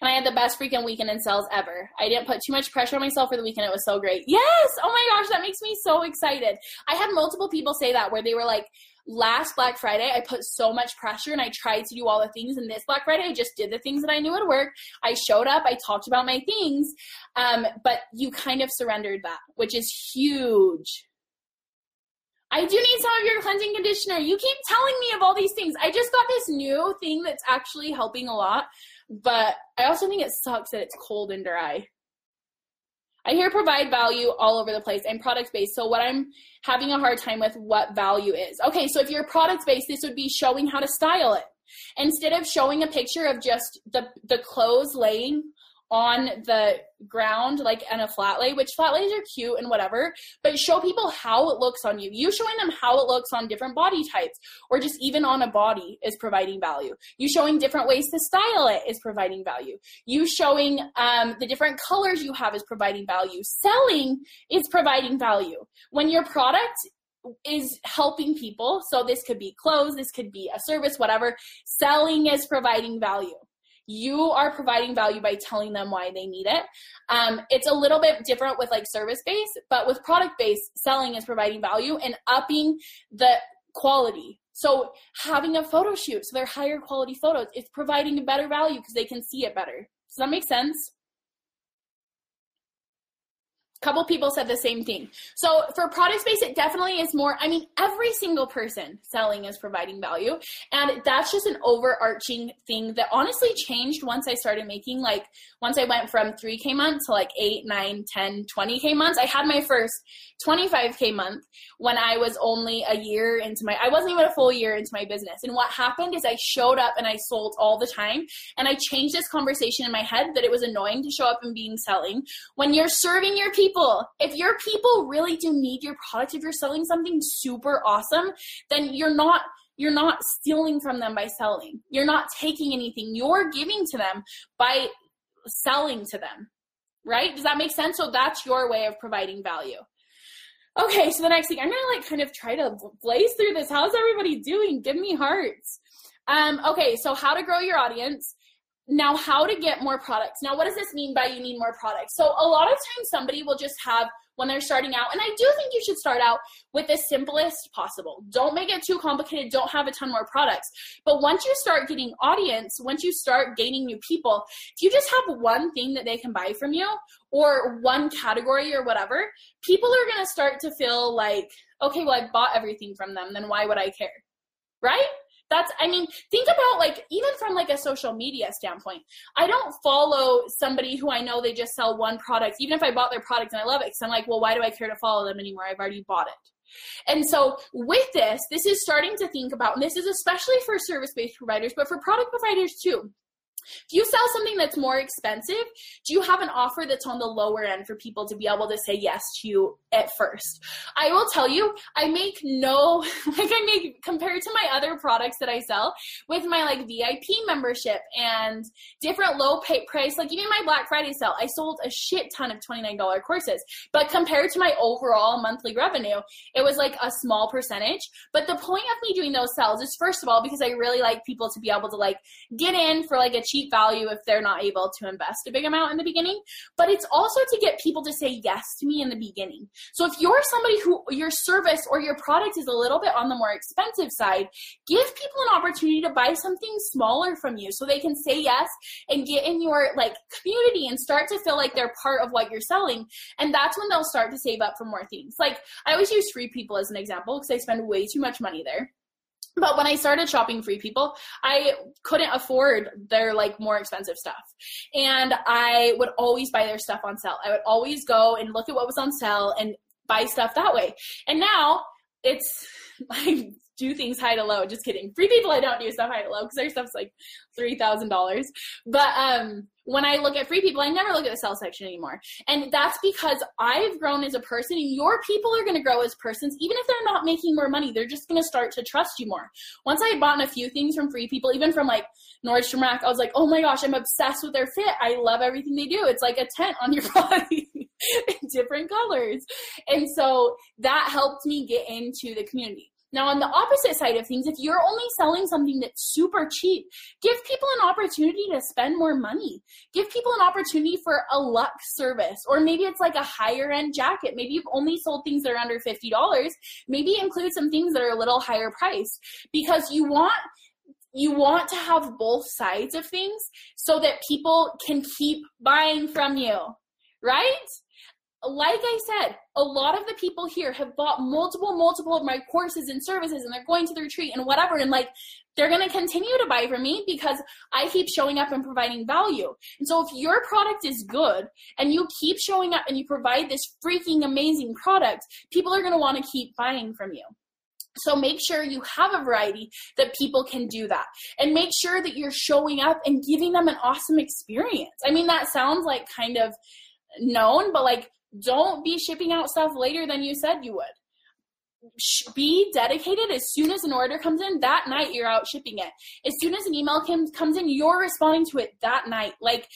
and I had the best freaking weekend in sales ever. I didn't put too much pressure on myself for the weekend. It was so great. Yes. Oh my gosh, that makes me so excited. I had multiple people say that where they were like, last Black Friday, I put so much pressure and I tried to do all the things. And this Black Friday, I just did the things that I knew would work. I showed up, I talked about my things, um, but you kind of surrendered that, which is huge. I do need some of your cleansing conditioner. You keep telling me of all these things. I just got this new thing that's actually helping a lot, but I also think it sucks that it's cold and dry. I hear provide value all over the place and product based. So what I'm having a hard time with what value is. Okay, so if you're product based, this would be showing how to style it. Instead of showing a picture of just the the clothes laying on the ground, like in a flat lay, which flat lays are cute and whatever, but show people how it looks on you. You showing them how it looks on different body types or just even on a body is providing value. You showing different ways to style it is providing value. You showing um, the different colors you have is providing value. Selling is providing value. When your product is helping people, so this could be clothes, this could be a service, whatever, selling is providing value you are providing value by telling them why they need it. Um, it's a little bit different with like service based, but with product based, selling is providing value and upping the quality. So having a photo shoot, so they're higher quality photos, it's providing a better value because they can see it better. Does that make sense? Couple people said the same thing. So for product space, it definitely is more. I mean, every single person selling is providing value. And that's just an overarching thing that honestly changed once I started making like, once I went from 3K months to like 8, 9, 10, 20K months. I had my first 25K month when I was only a year into my, I wasn't even a full year into my business. And what happened is I showed up and I sold all the time. And I changed this conversation in my head that it was annoying to show up and being selling. When you're serving your people, people. If your people really do need your product, if you're selling something super awesome, then you're not you're not stealing from them by selling. You're not taking anything. You're giving to them by selling to them. Right? Does that make sense? So that's your way of providing value. Okay, so the next thing I'm gonna like kind of try to blaze through this. How's everybody doing? Give me hearts. Um, okay, so how to grow your audience now how to get more products. Now what does this mean by you need more products? So a lot of times somebody will just have when they're starting out and i do think you should start out with the simplest possible. Don't make it too complicated. Don't have a ton more products. But once you start getting audience once you start gaining new people if you just have one thing that they can buy from you or one category or whatever people are going to start to feel like okay well i bought everything from them then why would i care? Right that's i mean think about like even from like a social media standpoint. I don't follow somebody who i know they just sell one product even if i bought their product and i love it because i'm like well why do i care to follow them anymore? I've already bought it. And so with this this is starting to think about and this is especially for service-based providers but for product providers too if you sell something that's more expensive, do you have an offer that's on the lower end for people to be able to say yes to you at first? I will tell you, I make no, [LAUGHS] like I make compared to my other products that I sell with my like VIP membership and different low pay price, like even my Black Friday sale, I sold a shit ton of $29 courses. But compared to my overall monthly revenue, it was like a small percentage. But the point of me doing those sales is first of all, because I really like people to be able to like get in for like a cheap value if they're not able to invest a big amount in the beginning, but it's also to get people to say yes to me in the beginning. So if you're somebody who your service or your product is a little bit on the more expensive side, give people an opportunity to buy something smaller from you so they can say yes and get in your like community and start to feel like they're part of what you're selling. And that's when they'll start to save up for more things. Like I always use free people as an example because I spend way too much money there But when I started shopping Free People, I couldn't afford their like more expensive stuff. And I would always buy their stuff on sale. I would always go and look at what was on sale and buy stuff that way. And now it's [LAUGHS] I do things high to low. Just kidding. Free people, I don't do stuff high to low because their stuff's like three thousand dollars. But um, when I look at free people, I never look at the sell section anymore, and that's because I've grown as a person, and your people are going to grow as persons, even if they're not making more money. They're just going to start to trust you more. Once I had bought a few things from free people, even from like Nordstrom Rack, I was like, oh my gosh, I'm obsessed with their fit. I love everything they do. It's like a tent on your [LAUGHS] body. different colors. And so that helped me get into the community. Now, on the opposite side of things, if you're only selling something that's super cheap, give people an opportunity to spend more money. Give people an opportunity for a luxe service, or maybe it's like a higher end jacket. Maybe you've only sold things that are under $50. Maybe include some things that are a little higher priced because you want you want to have both sides of things so that people can keep buying from you, right? Like I said, a lot of the people here have bought multiple, multiple of my courses and services and they're going to the retreat and whatever. And like, they're going to continue to buy from me because I keep showing up and providing value. And so if your product is good and you keep showing up and you provide this freaking amazing product, people are going to want to keep buying from you. So make sure you have a variety that people can do that. And make sure that you're showing up and giving them an awesome experience. I mean, that sounds like kind of known, but like don't be shipping out stuff later than you said you would. Be dedicated as soon as an order comes in that night you're out shipping it. As soon as an email comes comes in you're responding to it that night. Like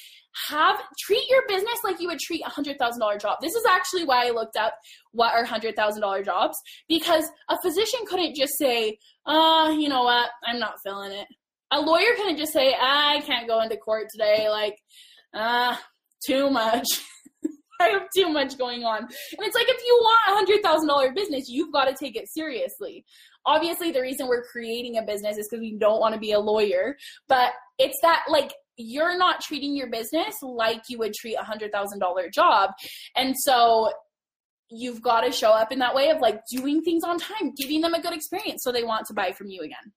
have treat your business like you would treat a hundred thousand dollar job. This is actually why I looked up what are hundred thousand dollar jobs because a physician couldn't just say, "Uh, you know what? I'm not feeling it." A lawyer couldn't just say, "I can't go into court today." Like, uh, too much. [LAUGHS] I have too much going on. And it's like if you want a hundred thousand dollar business, you've got to take it seriously. Obviously, the reason we're creating a business is because we don't want to be a lawyer, but it's that like you're not treating your business like you would treat a hundred thousand dollar job. And so you've got to show up in that way of like doing things on time, giving them a good experience so they want to buy from you again.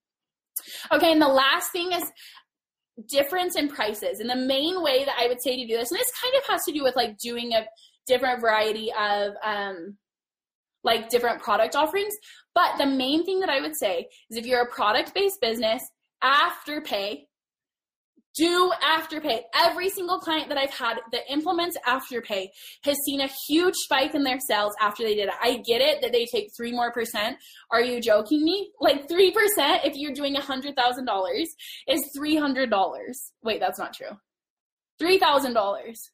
Okay, and the last thing is difference in prices. And the main way that I would say to do this, and this kind of has to do with like doing a different variety of um, like different product offerings. But the main thing that I would say is if you're a product based business, Afterpay do Afterpay. Every single client that I've had that implements Afterpay has seen a huge spike in their sales after they did it. I get it that they take three more percent. Are you joking me? Like three percent if you're doing a hundred thousand dollars is three hundred dollars. Wait, that's not true. Three thousand dollars.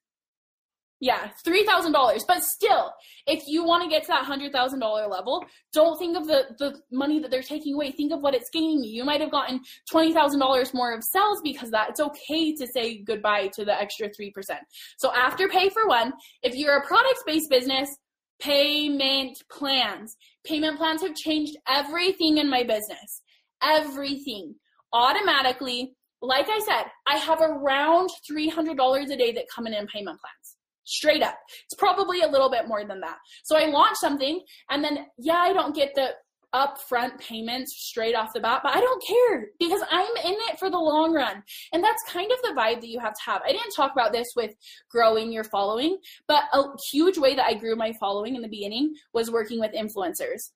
Yeah, three thousand dollars. But still, if you want to get to that hundred thousand dollar level, don't think of the the money that they're taking away. Think of what it's gaining you. You might have gotten twenty thousand dollars more of sales because that. It's okay to say goodbye to the extra three percent. So Afterpay for one. If you're a product based business, payment plans. Payment plans have changed everything in my business. Everything automatically. Like I said, I have around $300 a day that come in in payment plans straight up. It's probably a little bit more than that. So I launch something and then, yeah, I don't get the upfront payments straight off the bat, but I don't care because I'm in it for the long run. And that's kind of the vibe that you have to have. I didn't talk about this with growing your following, but a huge way that I grew my following in the beginning was working with influencers.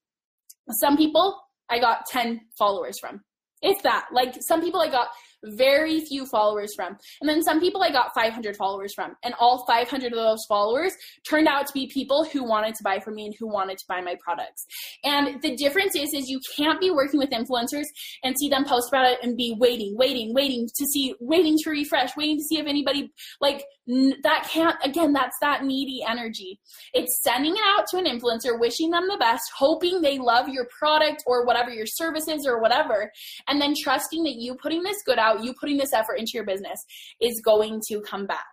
Some people I got 10 followers from. If that. Like some people I got very few followers from. And then some people I got 500 followers from. And all 500 of those followers turned out to be people who wanted to buy from me and who wanted to buy my products. And the difference is, is you can't be working with influencers and see them post about it and be waiting, waiting, waiting to see, waiting to refresh, waiting to see if anybody, like, that can't, again, that's that needy energy. It's sending it out to an influencer, wishing them the best, hoping they love your product or whatever your service is or whatever, and then trusting that you putting this good out, you putting this effort into your business is going to come back.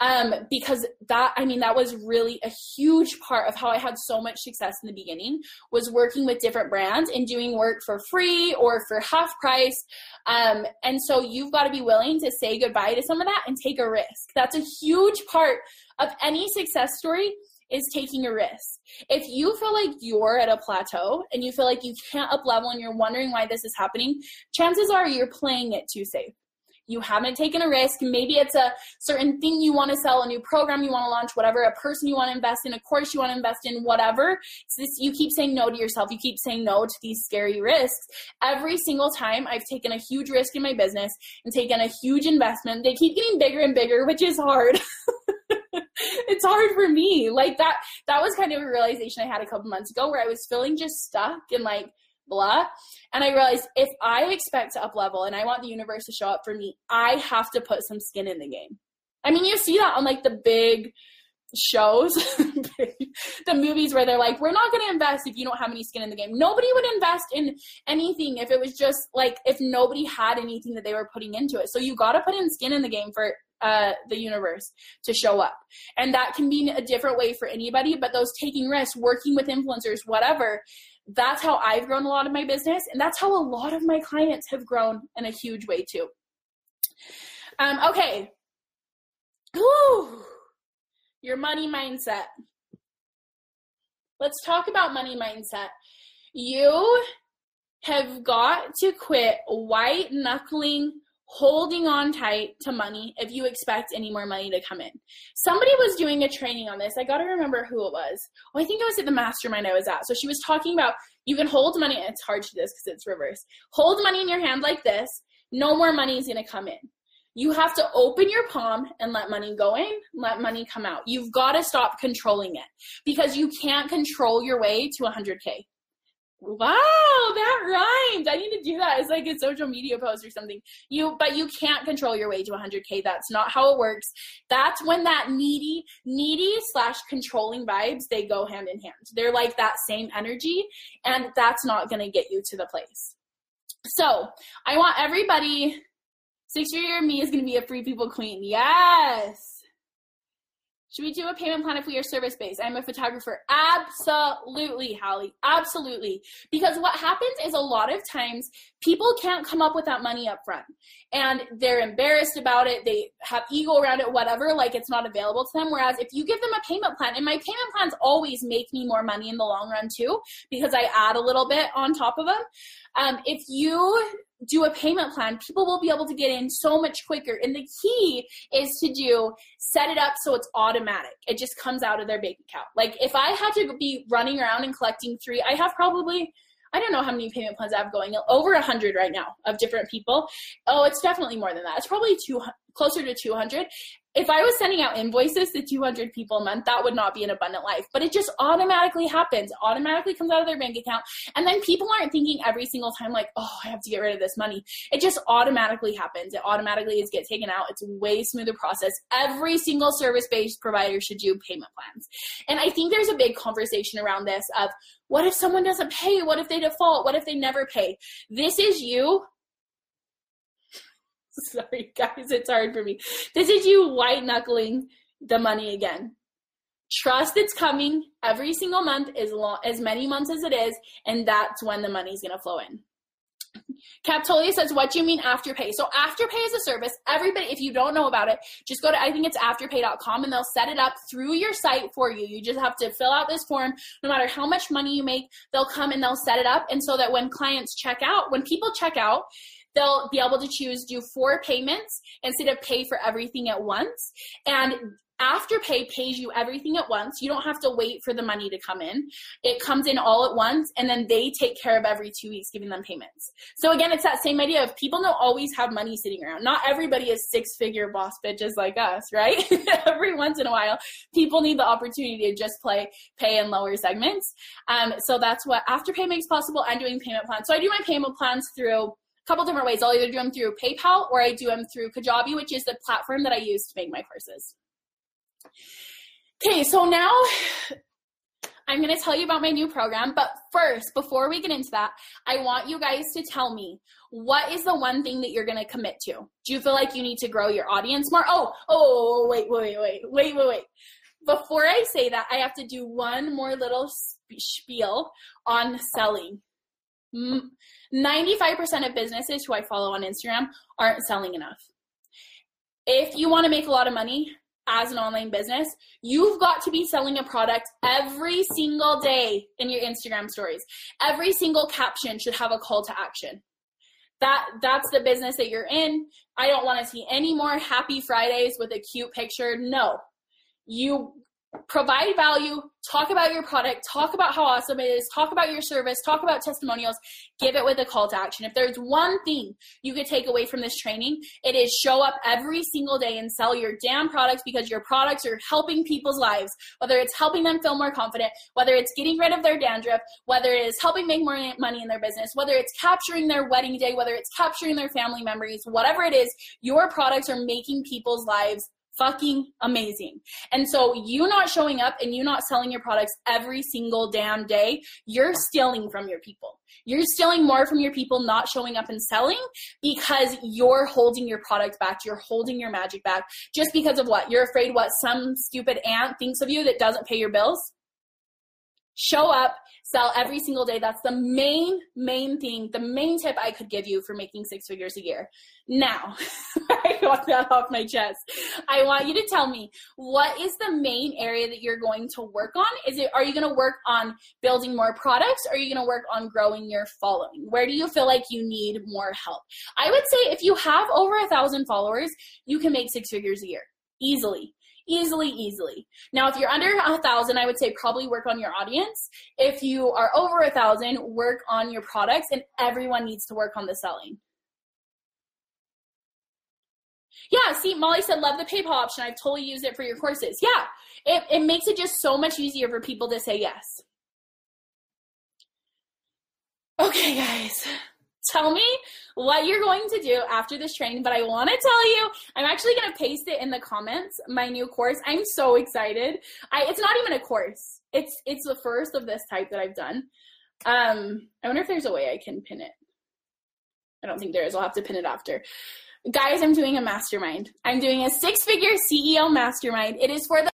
Um, because that, I mean, that was really a huge part of how I had so much success in the beginning was working with different brands and doing work for free or for half price. Um, and so you've got to be willing to say goodbye to some of that and take a risk. That's a huge part of any success story is taking a risk. If you feel like you're at a plateau and you feel like you can't up level and you're wondering why this is happening, chances are you're playing it too safe. You haven't taken a risk. Maybe it's a certain thing you want to sell, a new program you want to launch, whatever, a person you want to invest in, a course you want to invest in, whatever. This, you keep saying no to yourself. You keep saying no to these scary risks. Every single time I've taken a huge risk in my business and taken a huge investment, they keep getting bigger and bigger, which is hard. [LAUGHS] it's hard for me. Like that that was kind of a realization I had a couple months ago where I was feeling just stuck and like blah. And I realized if I expect to up level and I want the universe to show up for me, I have to put some skin in the game. I mean, you see that on like the big shows, [LAUGHS] the movies where they're like, we're not going to invest if you don't have any skin in the game. Nobody would invest in anything if it was just like, if nobody had anything that they were putting into it. So you got to put in skin in the game for uh, the universe to show up. And that can be a different way for anybody, but those taking risks, working with influencers, whatever, that's how I've grown a lot of my business. And that's how a lot of my clients have grown in a huge way too. Um, okay. Ooh, your money mindset. Let's talk about money mindset. You have got to quit white knuckling holding on tight to money if you expect any more money to come in. Somebody was doing a training on this. I got to remember who it was. Oh, I think it was at the mastermind I was at. So she was talking about you can hold money. It's hard to do this because it's reverse. Hold money in your hand like this. No more money is going to come in. You have to open your palm and let money go in, let money come out. You've got to stop controlling it because you can't control your way to 100K. Wow, that rhymed. I need to do that. It's like a social media post or something. You, but you can't control your way to 100k. That's not how it works. That's when that needy, needy slash controlling vibes they go hand in hand. They're like that same energy, and that's not going to get you to the place. So I want everybody. Six year me is going to be a free people queen. Yes. Should we do a payment plan if we are service based? I'm a photographer. Absolutely, Hallie. Absolutely. Because what happens is a lot of times people can't come up with that money up front and they're embarrassed about it. They have ego around it, whatever, like it's not available to them. Whereas if you give them a payment plan, and my payment plans always make me more money in the long run too, because I add a little bit on top of them. Um, if you do a payment plan, people will be able to get in so much quicker. And the key is to do set it up so it's automatic. It just comes out of their bank account. Like if I had to be running around and collecting three, I have probably I don't know how many payment plans I have going. Over a hundred right now of different people. Oh, it's definitely more than that. It's probably two closer to 200 if I was sending out invoices to 200 people a month, that would not be an abundant life. But it just automatically happens, automatically comes out of their bank account. And then people aren't thinking every single time, like, oh, I have to get rid of this money. It just automatically happens. It automatically is get taken out. It's a way smoother process. Every single service based provider should do payment plans. And I think there's a big conversation around this of what if someone doesn't pay? What if they default? What if they never pay? This is you [LAUGHS] Sorry, guys, it's hard for me. This is you white knuckling the money again. Trust it's coming every single month, as long as many months as it is, and that's when the money's gonna flow in. Captolia says, "What do you mean afterpay?" So afterpay is a service. Everybody, if you don't know about it, just go to I think it's afterpay.com and they'll set it up through your site for you. You just have to fill out this form. No matter how much money you make, they'll come and they'll set it up, and so that when clients check out, when people check out, they'll be able to choose do four payments instead of pay for everything at once. And Afterpay pays you everything at once. You don't have to wait for the money to come in. It comes in all at once, and then they take care of every two weeks, giving them payments. So again, it's that same idea of people don't always have money sitting around. Not everybody is six figure boss bitches like us, right? [LAUGHS] every once in a while, people need the opportunity to just play pay in lower segments. Um, so that's what Afterpay makes possible. I'm doing payment plans. So I do my payment plans through couple different ways. I'll either do them through PayPal or I do them through Kajabi, which is the platform that I use to make my courses. Okay, so now I'm going to tell you about my new program. But first, before we get into that, I want you guys to tell me what is the one thing that you're going to commit to? Do you feel like you need to grow your audience more? Oh, oh, wait, wait, wait, wait, wait, wait. Before I say that, I have to do one more little spiel on selling. Mm, 95% of businesses who I follow on Instagram aren't selling enough. If you want to make a lot of money, as an online business, you've got to be selling a product every single day in your Instagram stories. Every single caption should have a call to action. That that's the business that you're in. I don't want to see any more happy Fridays with a cute picture. No. You provide value, talk about your product, talk about how awesome it is, talk about your service, talk about testimonials, give it with a call to action. If there's one thing you could take away from this training, it is show up every single day and sell your damn products because your products are helping people's lives, whether it's helping them feel more confident, whether it's getting rid of their dandruff, whether it is helping make more money in their business, whether it's capturing their wedding day, whether it's capturing their family memories, whatever it is, your products are making people's lives fucking amazing. And so you not showing up and you not selling your products every single damn day, you're stealing from your people. You're stealing more from your people not showing up and selling because you're holding your product back. You're holding your magic back just because of what? You're afraid what some stupid aunt thinks of you that doesn't pay your bills? Show up, sell every single day. That's the main, main thing, the main tip I could give you for making six figures a year. Now, [LAUGHS] I got that off my chest. I want you to tell me what is the main area that you're going to work on? Is it, are you going to work on building more products? Or are you going to work on growing your following? Where do you feel like you need more help? I would say if you have over a thousand followers, you can make six figures a year easily easily easily. Now if you're under a thousand i would say probably work on your audience. If you are over a thousand work on your products and everyone needs to work on the selling. Yeah see molly said love the paypal option. I've totally used it for your courses. Yeah it, it makes it just so much easier for people to say yes. Okay guys tell me what you're going to do after this training, but I want to tell you, I'm actually going to paste it in the comments, my new course. I'm so excited. I, it's not even a course. It's, it's the first of this type that I've done. Um, I wonder if there's a way I can pin it. I don't think there is. I'll have to pin it after. Guys, I'm doing a mastermind. I'm doing a six figure CEO mastermind. It is for the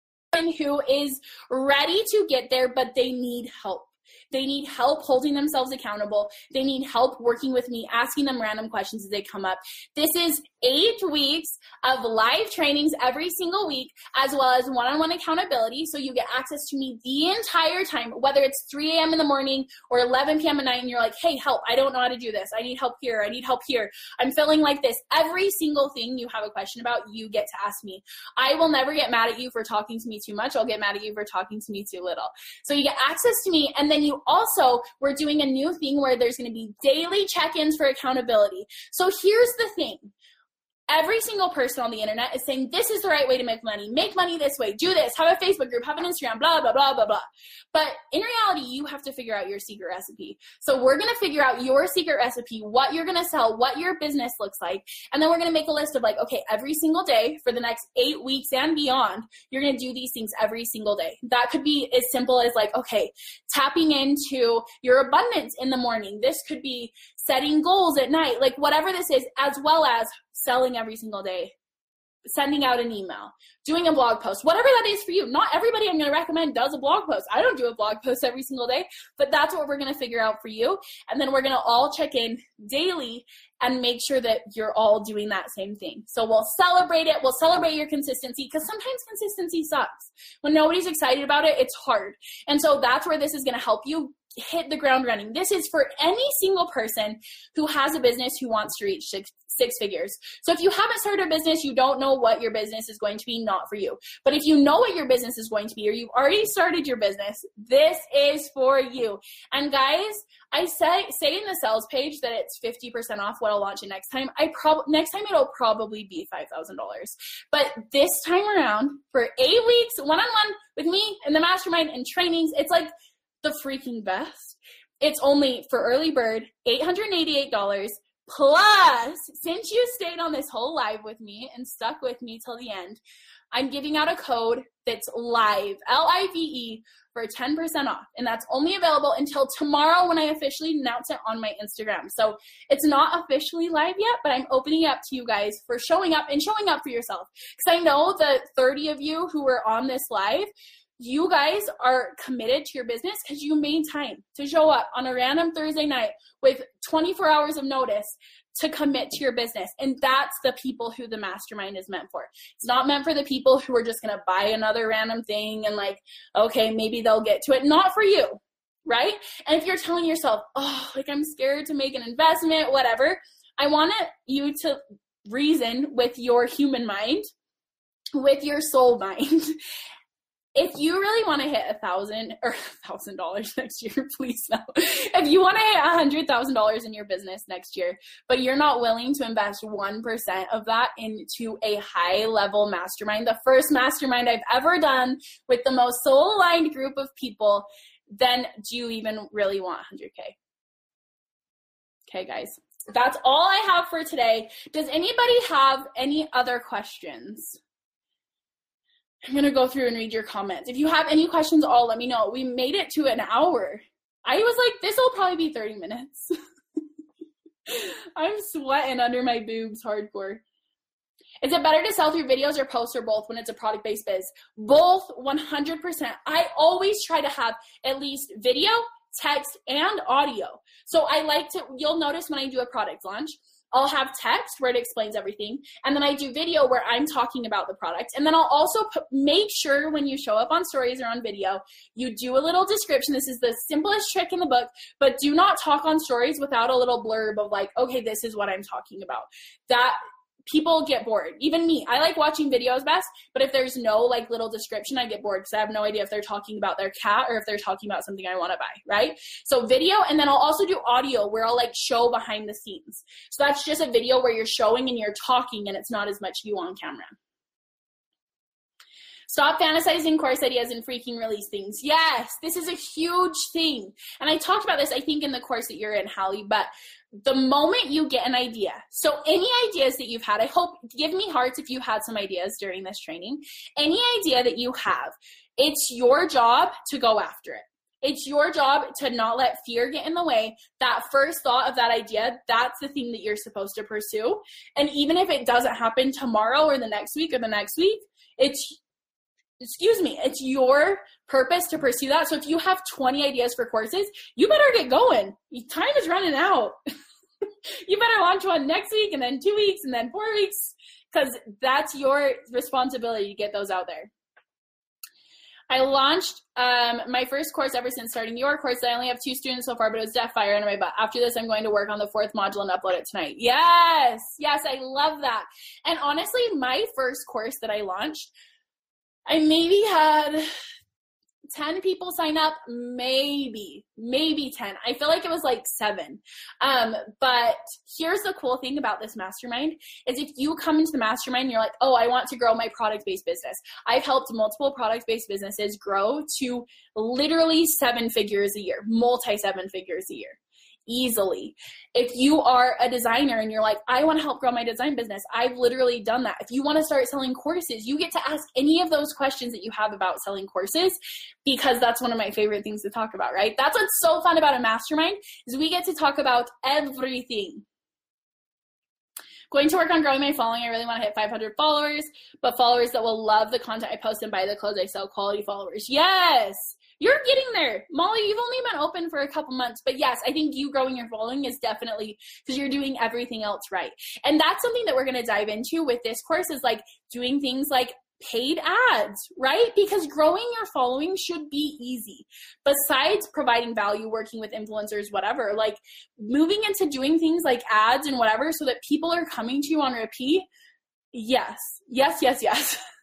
who is ready to get there, but they need help. They need help holding themselves accountable. They need help working with me, asking them random questions as they come up. This is eight weeks of live trainings every single week, as well as one on one accountability. So you get access to me the entire time, whether it's 3 a.m. in the morning or 11 p.m. at night, and you're like, hey, help, I don't know how to do this. I need help here. I need help here. I'm feeling like this. Every single thing you have a question about, you get to ask me. I will never get mad at you for talking to me too much. I'll get mad at you for talking to me too little. So you get access to me, and then you also, we're doing a new thing where there's going to be daily check ins for accountability. So here's the thing every single person on the internet is saying this is the right way to make money. Make money this way. Do this. Have a Facebook group. Have an Instagram. Blah blah blah blah blah. But in reality, you have to figure out your secret recipe. So we're gonna figure out your secret recipe, what you're gonna sell, what your business looks like, and then we're gonna make a list of like, okay, every single day for the next eight weeks and beyond, you're gonna do these things every single day. That could be as simple as like, okay, tapping into your abundance in the morning. This could be setting goals at night, like whatever this is, as well as selling every single day, sending out an email, doing a blog post, whatever that is for you. Not everybody I'm going to recommend does a blog post. I don't do a blog post every single day, but that's what we're going to figure out for you. And then we're going to all check in daily and make sure that you're all doing that same thing. So we'll celebrate it. We'll celebrate your consistency because sometimes consistency sucks. When nobody's excited about it, it's hard. And so that's where this is going to help you hit the ground running. This is for any single person who has a business who wants to reach six, figures. So if you haven't started a business, you don't know what your business is going to be, not for you. But if you know what your business is going to be, or you've already started your business, this is for you. And guys, I say say in the sales page that it's 50% off what I'll launch it next time. I prob next time it'll probably be $5,000. But this time around, for eight weeks, one on one with me and the mastermind and trainings, it's like the freaking best. It's only for early bird, $888 plus since you stayed on this whole live with me and stuck with me till the end, I'm giving out a code that's live, L I V E, for 10% off. And that's only available until tomorrow when I officially announce it on my Instagram. So it's not officially live yet, but I'm opening it up to you guys for showing up and showing up for yourself. Because I know the 30 of you who were on this live you guys are committed to your business because you made time to show up on a random Thursday night with 24 hours of notice to commit to your business. And that's the people who the mastermind is meant for. It's not meant for the people who are just going to buy another random thing and like, okay, maybe they'll get to it. Not for you, right? And if you're telling yourself, oh, like I'm scared to make an investment, whatever, I want you to reason with your human mind, with your soul [LAUGHS] mind, if you really want to hit a thousand or [LAUGHS] a thousand dollars next year, [LAUGHS] please no. If you want to hit a hundred thousand dollars in your business next year, but you're not willing to invest one percent of that into a high level mastermind, the first mastermind I've ever done with the most soul aligned group of people, then do you even really want 100k? Okay, guys. That's all I have for today. Does anybody have any other questions? I'm going to go through and read your comments. If you have any questions, all let me know. We made it to an hour. I was like, this will probably be 30 minutes. [LAUGHS] I'm sweating under my boobs hardcore. Is it better to sell through videos or posts or both when it's a product based biz? Both 100%. I always try to have at least video, text, and audio. So I like to, you'll notice when I do a product launch, I'll have text where it explains everything, and then I do video where I'm talking about the product. And then I'll also put, make sure when you show up on stories or on video, you do a little description. This is the simplest trick in the book, but do not talk on stories without a little blurb of like, okay, this is what I'm talking about. That people get bored. Even me, I like watching videos best, but if there's no like little description, I get bored because I have no idea if they're talking about their cat or if they're talking about something I want to buy, right? So video, and then I'll also do audio where I'll like show behind the scenes. So that's just a video where you're showing and you're talking and it's not as much you on camera. Stop fantasizing course ideas and freaking release things. Yes, this is a huge thing. And I talked about this, I think, in the course that you're in, Hallie, but the moment you get an idea, so any ideas that you've had, I hope, give me hearts if you had some ideas during this training. Any idea that you have, it's your job to go after it. It's your job to not let fear get in the way. That first thought of that idea, that's the thing that you're supposed to pursue. And even if it doesn't happen tomorrow or the next week or the next week, it's excuse me, it's your purpose to pursue that. So if you have 20 ideas for courses, you better get going. Time is running out. [LAUGHS] you better launch one next week and then two weeks and then four weeks because that's your responsibility to get those out there. I launched um, my first course ever since starting your course. I only have two students so far, but it was death fire under my butt. After this, I'm going to work on the fourth module and upload it tonight. Yes, yes, I love that. And honestly, my first course that I launched, I maybe had 10 people sign up, maybe, maybe 10. I feel like it was like seven. Um, but here's the cool thing about this mastermind is if you come into the mastermind you're like, oh, I want to grow my product based business. I've helped multiple product based businesses grow to literally seven figures a year, multi seven figures a year easily. If you are a designer and you're like, I want to help grow my design business, I've literally done that. If you want to start selling courses, you get to ask any of those questions that you have about selling courses because that's one of my favorite things to talk about, right? That's what's so fun about a mastermind is we get to talk about everything. Going to work on growing my following. I really want to hit 500 followers, but followers that will love the content I post and buy the clothes I sell, quality followers. Yes. You're getting there. Molly, you've only been open for a couple months, but yes, I think you growing your following is definitely because you're doing everything else right. And that's something that we're going to dive into with this course is like doing things like paid ads, right? Because growing your following should be easy. Besides providing value, working with influencers, whatever, like moving into doing things like ads and whatever so that people are coming to you on repeat. Yes, yes, yes, yes. [LAUGHS]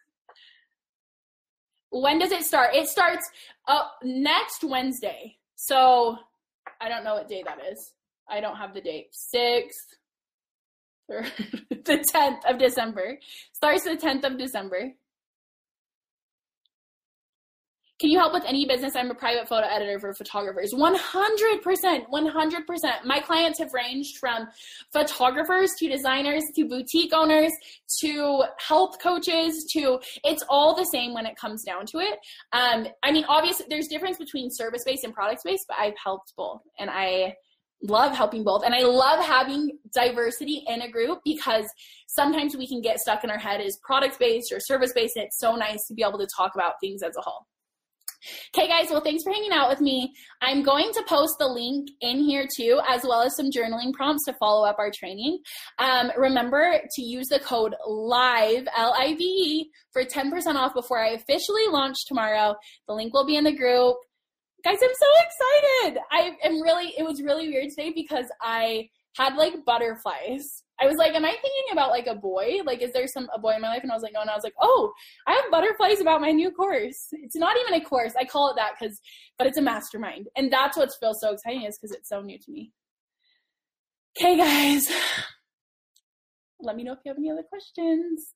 when does it start? It starts uh, next Wednesday. So I don't know what day that is. I don't have the date. Sixth or [LAUGHS] the tenth of December. Starts the tenth of December. Can you help with any business? I'm a private photo editor for photographers. 100%, 100%. My clients have ranged from photographers to designers to boutique owners to health coaches to it's all the same when it comes down to it. Um, I mean, obviously, there's difference between service based and product based, but I've helped both and I love helping both. And I love having diversity in a group because sometimes we can get stuck in our head as product based or service based. And it's so nice to be able to talk about things as a whole. Okay, guys, well, thanks for hanging out with me. I'm going to post the link in here too, as well as some journaling prompts to follow up our training. Um, remember to use the code LIVE, L I V E, for 10% off before I officially launch tomorrow. The link will be in the group. Guys, I'm so excited. I am really, it was really weird today because I had like butterflies I was like, am I thinking about like a boy? Like, is there some a boy in my life? And I was like, no. And I was like, oh, I have butterflies about my new course. It's not even a course. I call it that because, but it's a mastermind, and that's what feels so exciting is because it's so new to me. Okay, guys, [SIGHS] let me know if you have any other questions.